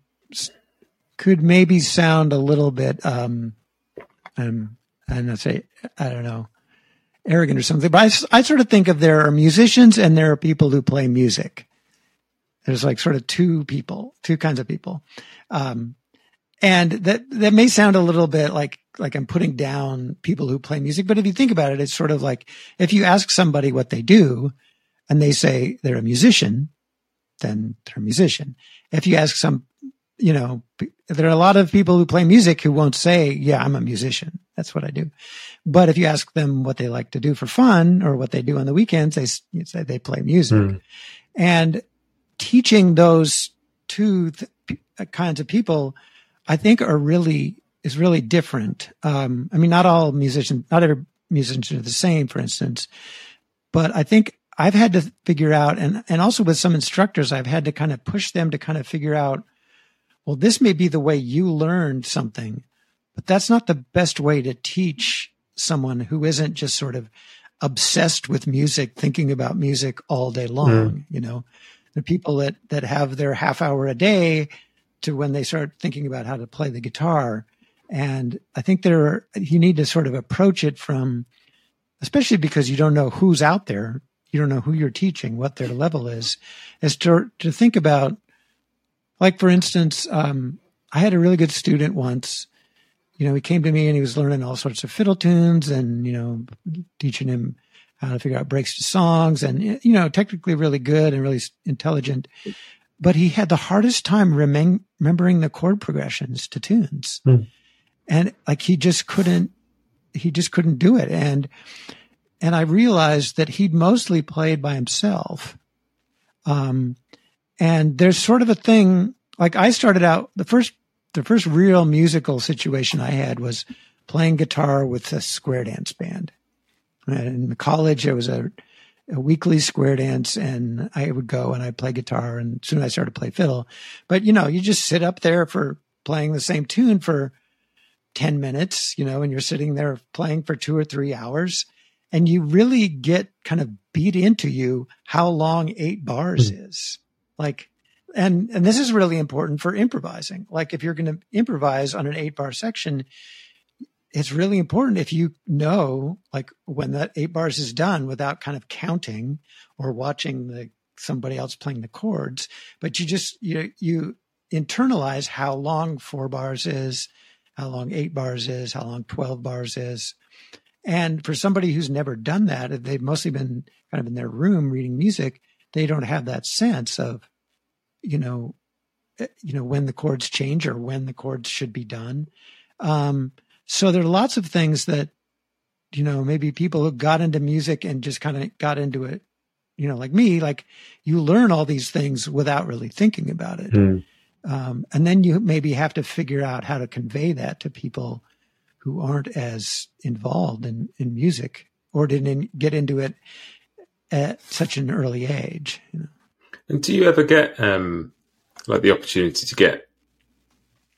could maybe sound a little bit, um, um, and I say, I don't know, arrogant or something. But I, I sort of think of there are musicians and there are people who play music. There's like sort of two people, two kinds of people. Um, and that, that may sound a little bit like, like I'm putting down people who play music. But if you think about it, it's sort of like if you ask somebody what they do and they say they're a musician, then they're a musician. If you ask some, you know, there are a lot of people who play music who won't say, yeah, I'm a musician. That's what I do. But if you ask them what they like to do for fun or what they do on the weekends, they say they play music. Mm. And teaching those two th- kinds of people, I think are really, is really different. Um, I mean, not all musicians, not every musician are the same, for instance, but I think I've had to figure out, and, and also with some instructors, I've had to kind of push them to kind of figure out, well, this may be the way you learned something, but that's not the best way to teach someone who isn't just sort of obsessed with music, thinking about music all day long. Mm. You know, the people that, that have their half hour a day to when they start thinking about how to play the guitar. And I think there, you need to sort of approach it from especially because you don't know who's out there. You don't know who you're teaching, what their level is, is to, to think about, like, for instance, um, I had a really good student once. You know, he came to me and he was learning all sorts of fiddle tunes and, you know, teaching him how to figure out breaks to songs and, you know, technically really good and really intelligent. But he had the hardest time remembering the chord progressions to tunes. Mm. And like he just couldn't, he just couldn't do it. And, and I realized that he'd mostly played by himself. Um, and there's sort of a thing, like I started out, the first, the first real musical situation I had was playing guitar with a square dance band. And in college, there was a weekly square dance and I would go and I'd play guitar and soon I started to play fiddle. But you know, you just sit up there for playing the same tune for 10 minutes, you know, and you're sitting there playing for two or three hours and you really get kind of beat into you how long eight bars mm-hmm. is. Like, and, and this is really important for improvising. Like if you're going to improvise on an eight bar section, it's really important if you know, like when that eight bars is done without kind of counting or watching the, somebody else playing the chords, but you just, you, you internalize how long four bars is, how long eight bars is, how long 12 bars is. And for somebody who's never done that, they've mostly been kind of in their room reading music, they don't have that sense of, you know, eh, you know, when the chords change or when the chords should be done. Um, so there are lots of things that, you know, maybe people who got into music and just kind of got into it, you know, like me, like you learn all these things without really thinking about it. Mm. Um, and then you maybe have to figure out how to convey that to people who aren't as involved in, in music or didn't get into it at such an early age. You know? And do you ever get um, like the opportunity to get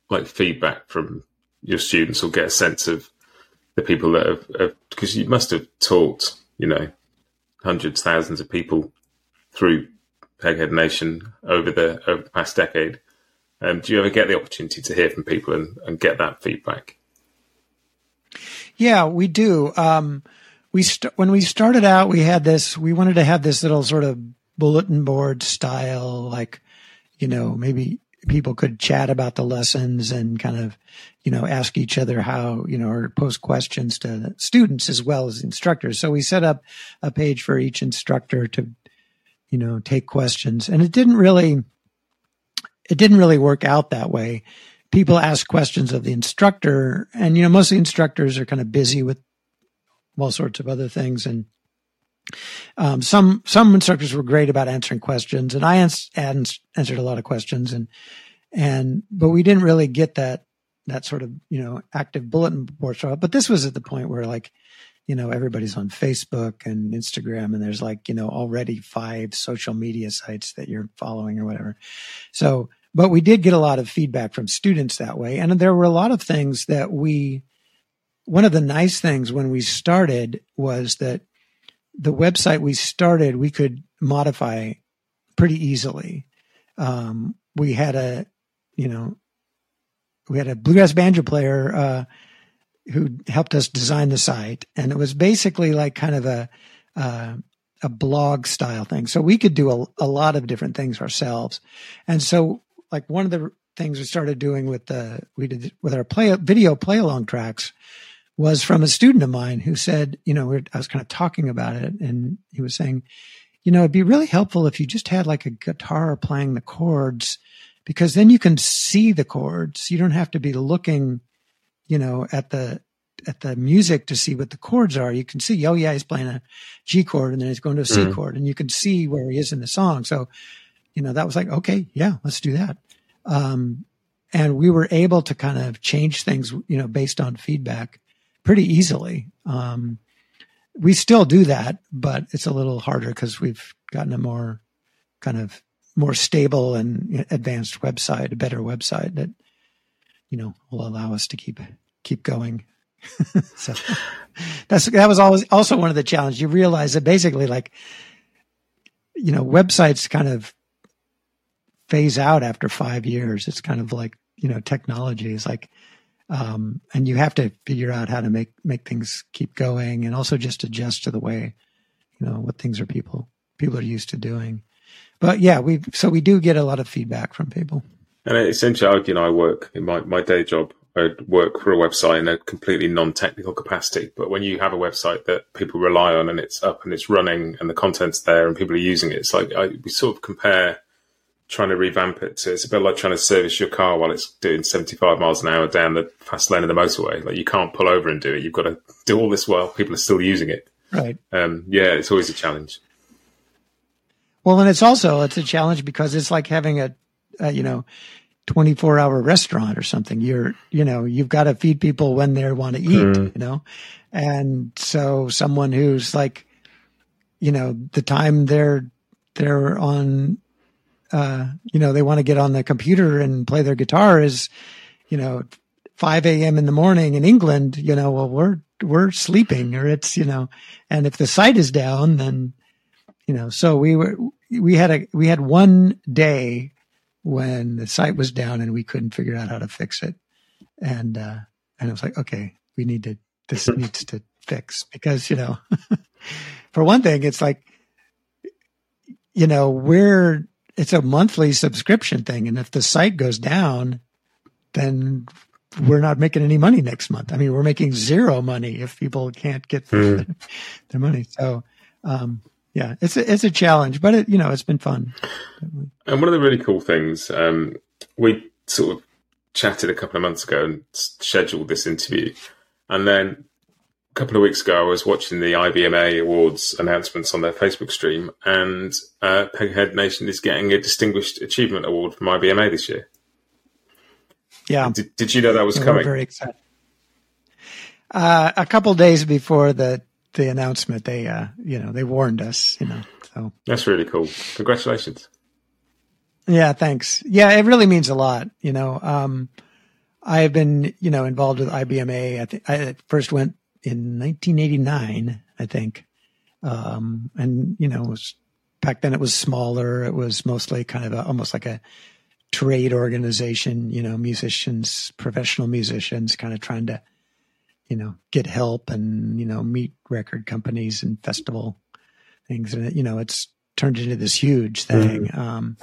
like feedback from your students will get a sense of the people that have because you must have taught you know hundreds thousands of people through Peghead Nation over the over the past decade. Um, do you ever get the opportunity to hear from people and, and get that feedback? Yeah, we do. Um, we st- when we started out, we had this. We wanted to have this little sort of bulletin board style, like you know, maybe people could chat about the lessons and kind of, you know, ask each other how, you know, or post questions to students as well as instructors. So we set up a page for each instructor to, you know, take questions, and it didn't really, it didn't really work out that way. People ask questions of the instructor and you know most of the instructors are kind of busy with all sorts of other things. And um, some some instructors were great about answering questions and i ans- ans- answered a lot of questions and and but we didn't really get that that sort of you know active bulletin board up but this was at the point where like you know everybody's on facebook and instagram and there's like you know already five social media sites that you're following or whatever so but we did get a lot of feedback from students that way. And there were a lot of things that we, one of the nice things when we started was that the website we started, we could modify pretty easily. Um, we had a, you know, we had a bluegrass banjo player, uh, who helped us design the site. And it was basically like kind of a, uh, a blog style thing. So we could do a, a lot of different things ourselves. And so like one of the things we started doing with the we did with our play video play along tracks was from a student of mine who said, you know, I was kind of talking about it, and he was saying, you know, it'd be really helpful if you just had like a guitar playing the chords, because then you can see the chords. You don't have to be looking, you know, at the at the music to see what the chords are. You can see, oh yeah, he's playing a G chord and then he's going to a C mm. chord, and you can see where he is in the song. So you know, that was like, okay, yeah, let's do that. Um, and we were able to kind of change things, you know, based on feedback pretty easily. Um, we still do that, but it's a little harder because we've gotten a more kind of more stable and advanced website, a better website that, you know, will allow us to keep, keep going. [laughs] so that's, that was always also one of the challenges. You realize that basically like, you know, websites kind of phase out after five years. It's kind of like, you know, technology is like, Um, and you have to figure out how to make make things keep going, and also just adjust to the way, you know, what things are people people are used to doing. But yeah, we so we do get a lot of feedback from people. And essentially, you know, I work in my, my day job. I work for a website in a completely non-technical capacity. But when you have a website that people rely on and it's up and it's running and the content's there and people are using it, it's like I, we sort of compare trying to revamp it to it's a bit like trying to service your car while it's doing 75 miles an hour down the fast lane of the motorway. Like you can't pull over and do it. You've got to do all this while people are still using it. Right. Um, yeah, it's always a challenge. Well, and it's also it's a challenge because it's like having a, a you know 24 hour restaurant or something. You're, you know, you've got to feed people when they want to eat, mm. you know? And so someone who's like, you know, the time they're, they're on, uh, you know, they want to get on the computer and play their guitar is, you know, 5 a.m. in the morning in England, you know, well, we're, we're sleeping or it's, you know, and if the site is down, then, you know, so we were, we had a, we had one day when the site was down and we couldn't figure out how to fix it. And, uh, and it was like, okay, we need to, this needs to fix because, you know, [laughs] for one thing, it's like, you know, we're, it's a monthly subscription thing. And if the site goes down, then we're not making any money next month. I mean, we're making zero money if people can't get mm. [laughs] their money. So, um, yeah, it's a, it's a challenge, but it, you know, it's been fun. And one of the really cool things, um, we sort of chatted a couple of months ago and scheduled this interview. And then a couple of weeks ago, I was watching the IBMA Awards announcements on their Facebook stream, and uh, Peghead Nation is getting a Distinguished Achievement Award from IBMA this year. Yeah. Did, did you know that was yeah, coming? very excited. Uh, a couple days before the the announcement, they uh, you know they warned us. You know, so that's really cool. Congratulations. Yeah, thanks. Yeah, it really means a lot. You know, um, I have been you know involved with IBMA. I think I first went in 1989, I think, um, and you know, was back then it was smaller. It was mostly kind of a, almost like a trade organization. You know, musicians, professional musicians, kind of trying to you know, get help and, you know, meet record companies and festival things. And, you know, it's turned into this huge thing. Mm-hmm. Um,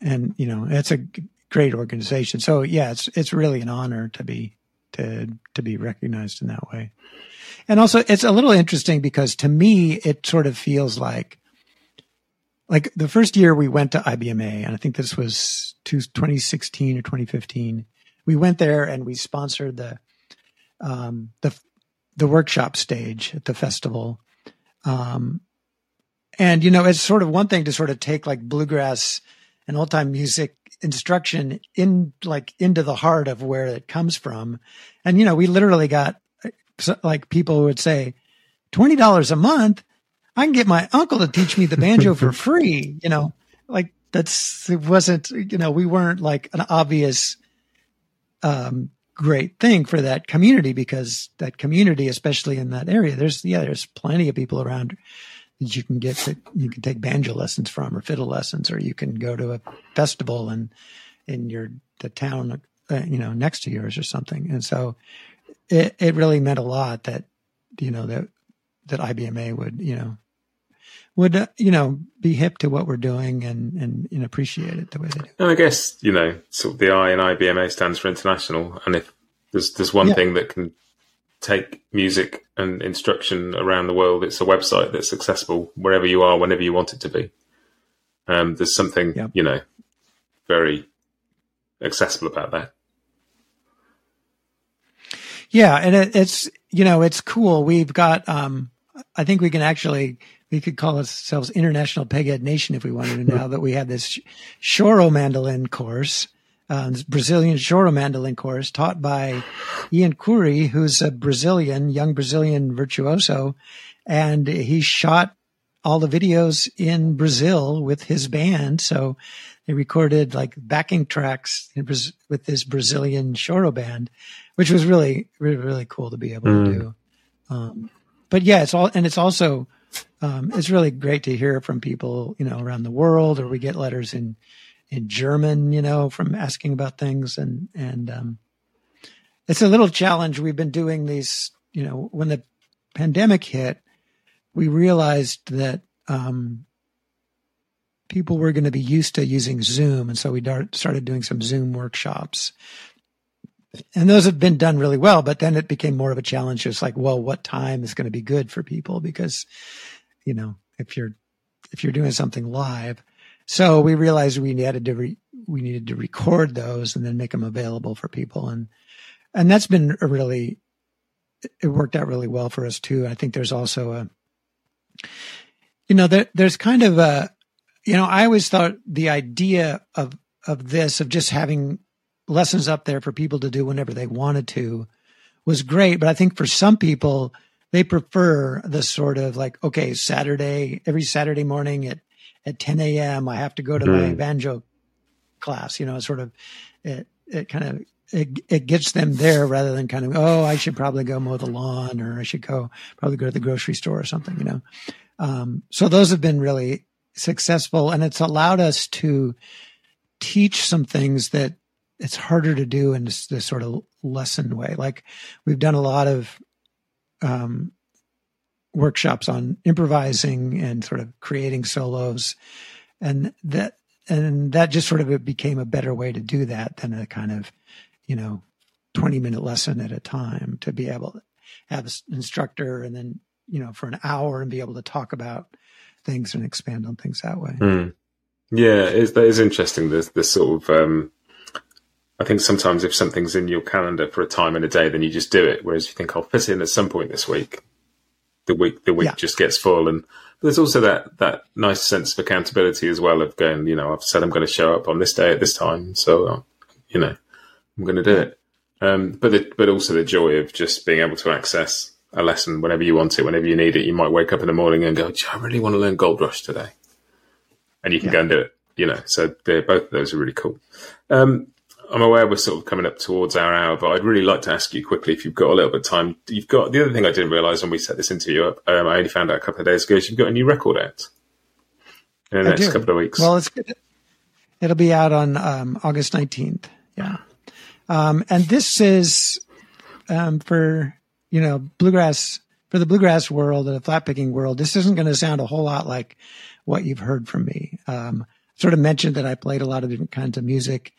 and, you know, it's a great organization. So yeah, it's, it's really an honor to be, to, to be recognized in that way. And also it's a little interesting because to me, it sort of feels like, like the first year we went to IBMA, and I think this was 2016 or 2015, we went there and we sponsored the um, the the workshop stage at the festival. Um, and you know, it's sort of one thing to sort of take like bluegrass and old time music instruction in like into the heart of where it comes from. And you know, we literally got like people would say, twenty dollars a month, I can get my uncle to teach me the banjo for [laughs] free. You know, like that's it wasn't you know we weren't like an obvious um, great thing for that community because that community, especially in that area, there's yeah, there's plenty of people around that you can get to, you can take banjo lessons from or fiddle lessons, or you can go to a festival and in your the town uh, you know next to yours or something. And so it it really meant a lot that you know that that IBMA would you know would uh, you know be hip to what we're doing and, and and appreciate it the way they do. And I guess you know sort of the I in IBMA stands for international, and if there's there's one yeah. thing that can take music and instruction around the world, it's a website that's accessible wherever you are, whenever you want it to be. Um, there's something yeah. you know very accessible about that. Yeah, and it, it's you know it's cool. We've got um, I think we can actually we could call ourselves International Peghead Nation if we wanted to. Now [laughs] that we have this choro mandolin course, uh, this Brazilian choro mandolin course taught by Ian Coury, who's a Brazilian, young Brazilian virtuoso, and he shot all the videos in Brazil with his band. So they recorded like backing tracks with this Brazilian choro band, which was really, really, really cool to be able mm. to do. Um, but yeah, it's all, and it's also, um, it's really great to hear from people, you know, around the world, or we get letters in, in German, you know, from asking about things and, and, um, it's a little challenge. We've been doing these, you know, when the pandemic hit, we realized that um, people were going to be used to using Zoom. And so we started doing some Zoom workshops. And those have been done really well, but then it became more of a challenge. It's like, well, what time is going to be good for people? Because, you know, if you're, if you're doing something live, so we realized we needed to re, we needed to record those and then make them available for people. And, and that's been a really, it worked out really well for us too. I think there's also a, you know, there, there's kind of a, you know, I always thought the idea of of this of just having lessons up there for people to do whenever they wanted to was great, but I think for some people they prefer the sort of like okay, Saturday every Saturday morning at at 10 a.m. I have to go to mm. my hmm. banjo class. You know, sort of it it kind of it, it gets them there rather than kind of oh I should probably go mow the lawn or I should go probably go to the grocery store or something. You know, um, so those have been really successful and it's allowed us to teach some things that it's harder to do in this, this sort of lesson way. Like we've done a lot of um, workshops on improvising and sort of creating solos, and that and that just sort of became a better way to do that than a kind of you know twenty minute lesson at a time to be able to have an instructor and then you know for an hour and be able to talk about things and expand on things that way. Mm. Yeah, it's, that is interesting. There's this sort of, um, I think sometimes if something's in your calendar for a time in a day, then you just do it. Whereas you think I'll fit in at some point this week, the week the week yeah. just gets full. And there's also that that nice sense of accountability as well of going, you know, I've said I'm going to show up on this day at this time, so uh, you know, I'm going to do it. Um, but the, but also the joy of just being able to access a lesson whenever you want it, whenever you need it. You might wake up in the morning and go, I really want to learn Gold Rush today. And you can yeah. go and do it, you know. So both of those are really cool. Um, I'm aware we're sort of coming up towards our hour, but I'd really like to ask you quickly if you've got a little bit of time. You've got the other thing I didn't realize when we set this interview up, um, I only found out a couple of days ago, is you've got a new record out in the I next do. couple of weeks. Well, it's it'll be out on um, August 19th. Yeah. Um, and this is um, for you know, bluegrass for the bluegrass world and the flat picking world, this isn't going to sound a whole lot like what you've heard from me. Um, sort of mentioned that I played a lot of different kinds of music.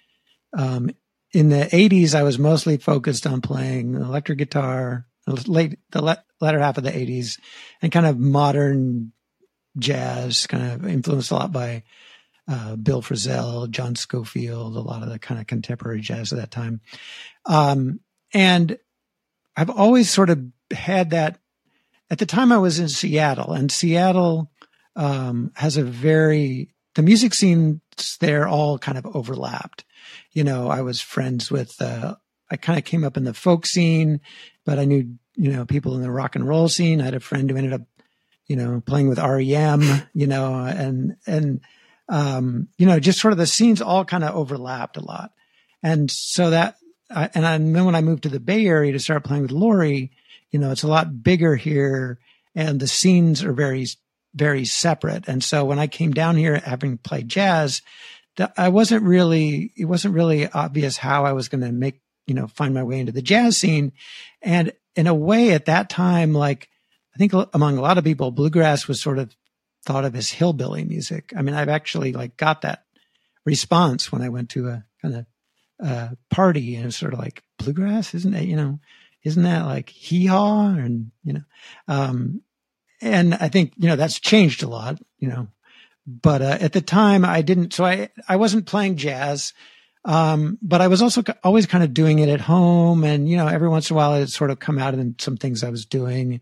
Um, in the 80s, I was mostly focused on playing electric guitar, late the latter half of the 80s, and kind of modern jazz, kind of influenced a lot by uh, Bill Frisell, John Scofield, a lot of the kind of contemporary jazz at that time. Um, and I've always sort of had that. At the time, I was in Seattle, and Seattle um, has a very the music scenes there all kind of overlapped. You know, I was friends with. Uh, I kind of came up in the folk scene, but I knew you know people in the rock and roll scene. I had a friend who ended up, you know, playing with REM. You know, and and um, you know, just sort of the scenes all kind of overlapped a lot, and so that I, and, and then when I moved to the Bay Area to start playing with Laurie, you know, it's a lot bigger here and the scenes are very, very separate. And so when I came down here, having played jazz, I wasn't really, it wasn't really obvious how I was going to make, you know, find my way into the jazz scene. And in a way at that time, like, I think among a lot of people, bluegrass was sort of thought of as hillbilly music. I mean, I've actually like got that response when I went to a kind of uh, party and sort of like bluegrass, isn't it? You know, isn't that like hee haw? And, you know, um, and I think, you know, that's changed a lot, you know, but, uh, at the time I didn't, so I, I wasn't playing jazz. Um, but I was also always kind of doing it at home and, you know, every once in a while it sort of come out in some things I was doing.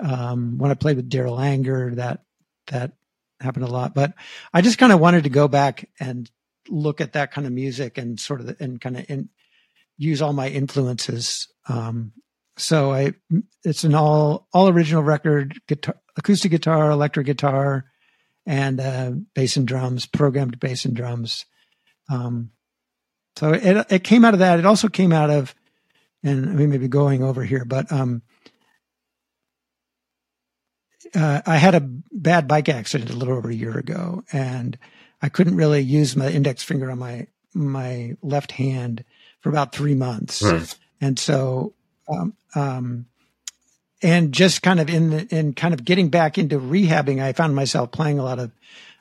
Um, when I played with Darol Anger, that, that happened a lot, but I just kind of wanted to go back and look at that kind of music and sort of and kind of in, use all my influences. Um, so I, it's an all all original record, guitar, acoustic guitar, electric guitar, and uh, bass and drums, programmed bass and drums. Um, so it it came out of that. It also came out of, and we may be going over here, but um, uh, I had a bad bike accident a little over a year ago, and I couldn't really use my index finger on my my left hand for about three months. Hmm. and so um, um, and just kind of in the in kind of getting back into rehabbing, I found myself playing a lot of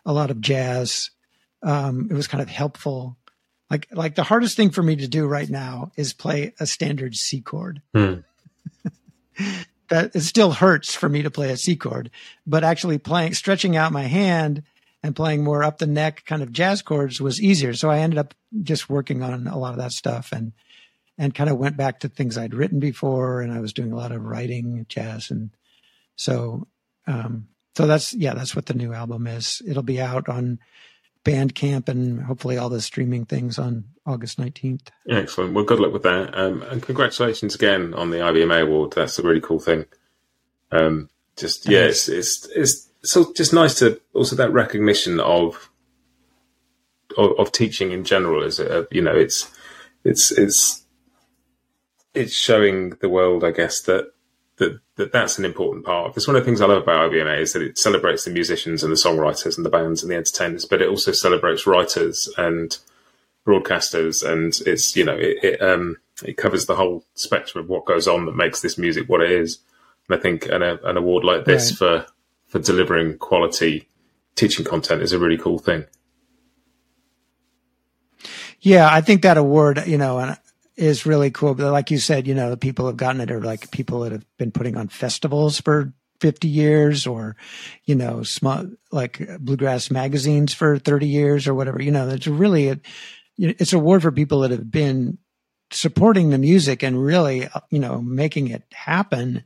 a lot of jazz. Um, it was kind of helpful. Like like the hardest thing for me to do right now is play a standard C chord. Hmm. [laughs] that it still hurts for me to play a C chord, but actually playing stretching out my hand and playing more up the neck kind of jazz chords was easier. So I ended up just working on a lot of that stuff and and kind of went back to things I'd written before. And I was doing a lot of writing jazz. And so, um, so that's, yeah, that's what the new album is. It'll be out on Bandcamp and hopefully all the streaming things on August 19th. Excellent. Well, good luck with that. Um, and congratulations again on the IBMA award. That's a really cool thing. Um, just, yeah, it's, it's, it's, so just nice to also that recognition of, of, of teaching in general is, a, you know, it's, it's, it's, it's showing the world, I guess, that that, that that's an important part. Because one of the things I love about IBMA is that it celebrates the musicians and the songwriters and the bands and the entertainers, but it also celebrates writers and broadcasters, and it's you know it it, um, it covers the whole spectrum of what goes on that makes this music what it is. And I think an, an award like this right. for for delivering quality teaching content is a really cool thing. Yeah, I think that award, you know, and is really cool. But like you said, you know, the people have gotten it are like people that have been putting on festivals for 50 years or, you know, small, like bluegrass magazines for 30 years or whatever. You know, it's really, a, it's a award for people that have been supporting the music and really, you know, making it happen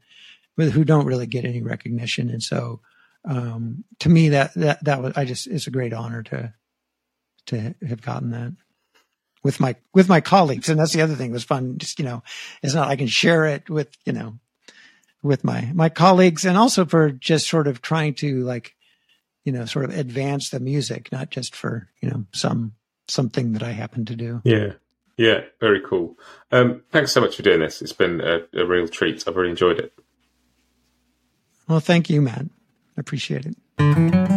with who don't really get any recognition. And so, um, to me, that, that, that was, I just, it's a great honor to, to have gotten that with my with my colleagues. And that's the other thing. Was fun. Just you know it's not i can share it with you know with my my colleagues and also for just sort of trying to like you know sort of advance the music not just for you know some something that i happen to do. Yeah. Yeah. Very cool. Um thanks so much for doing this. It's been a, a real treat. I've really enjoyed it. Well thank you matt. I appreciate it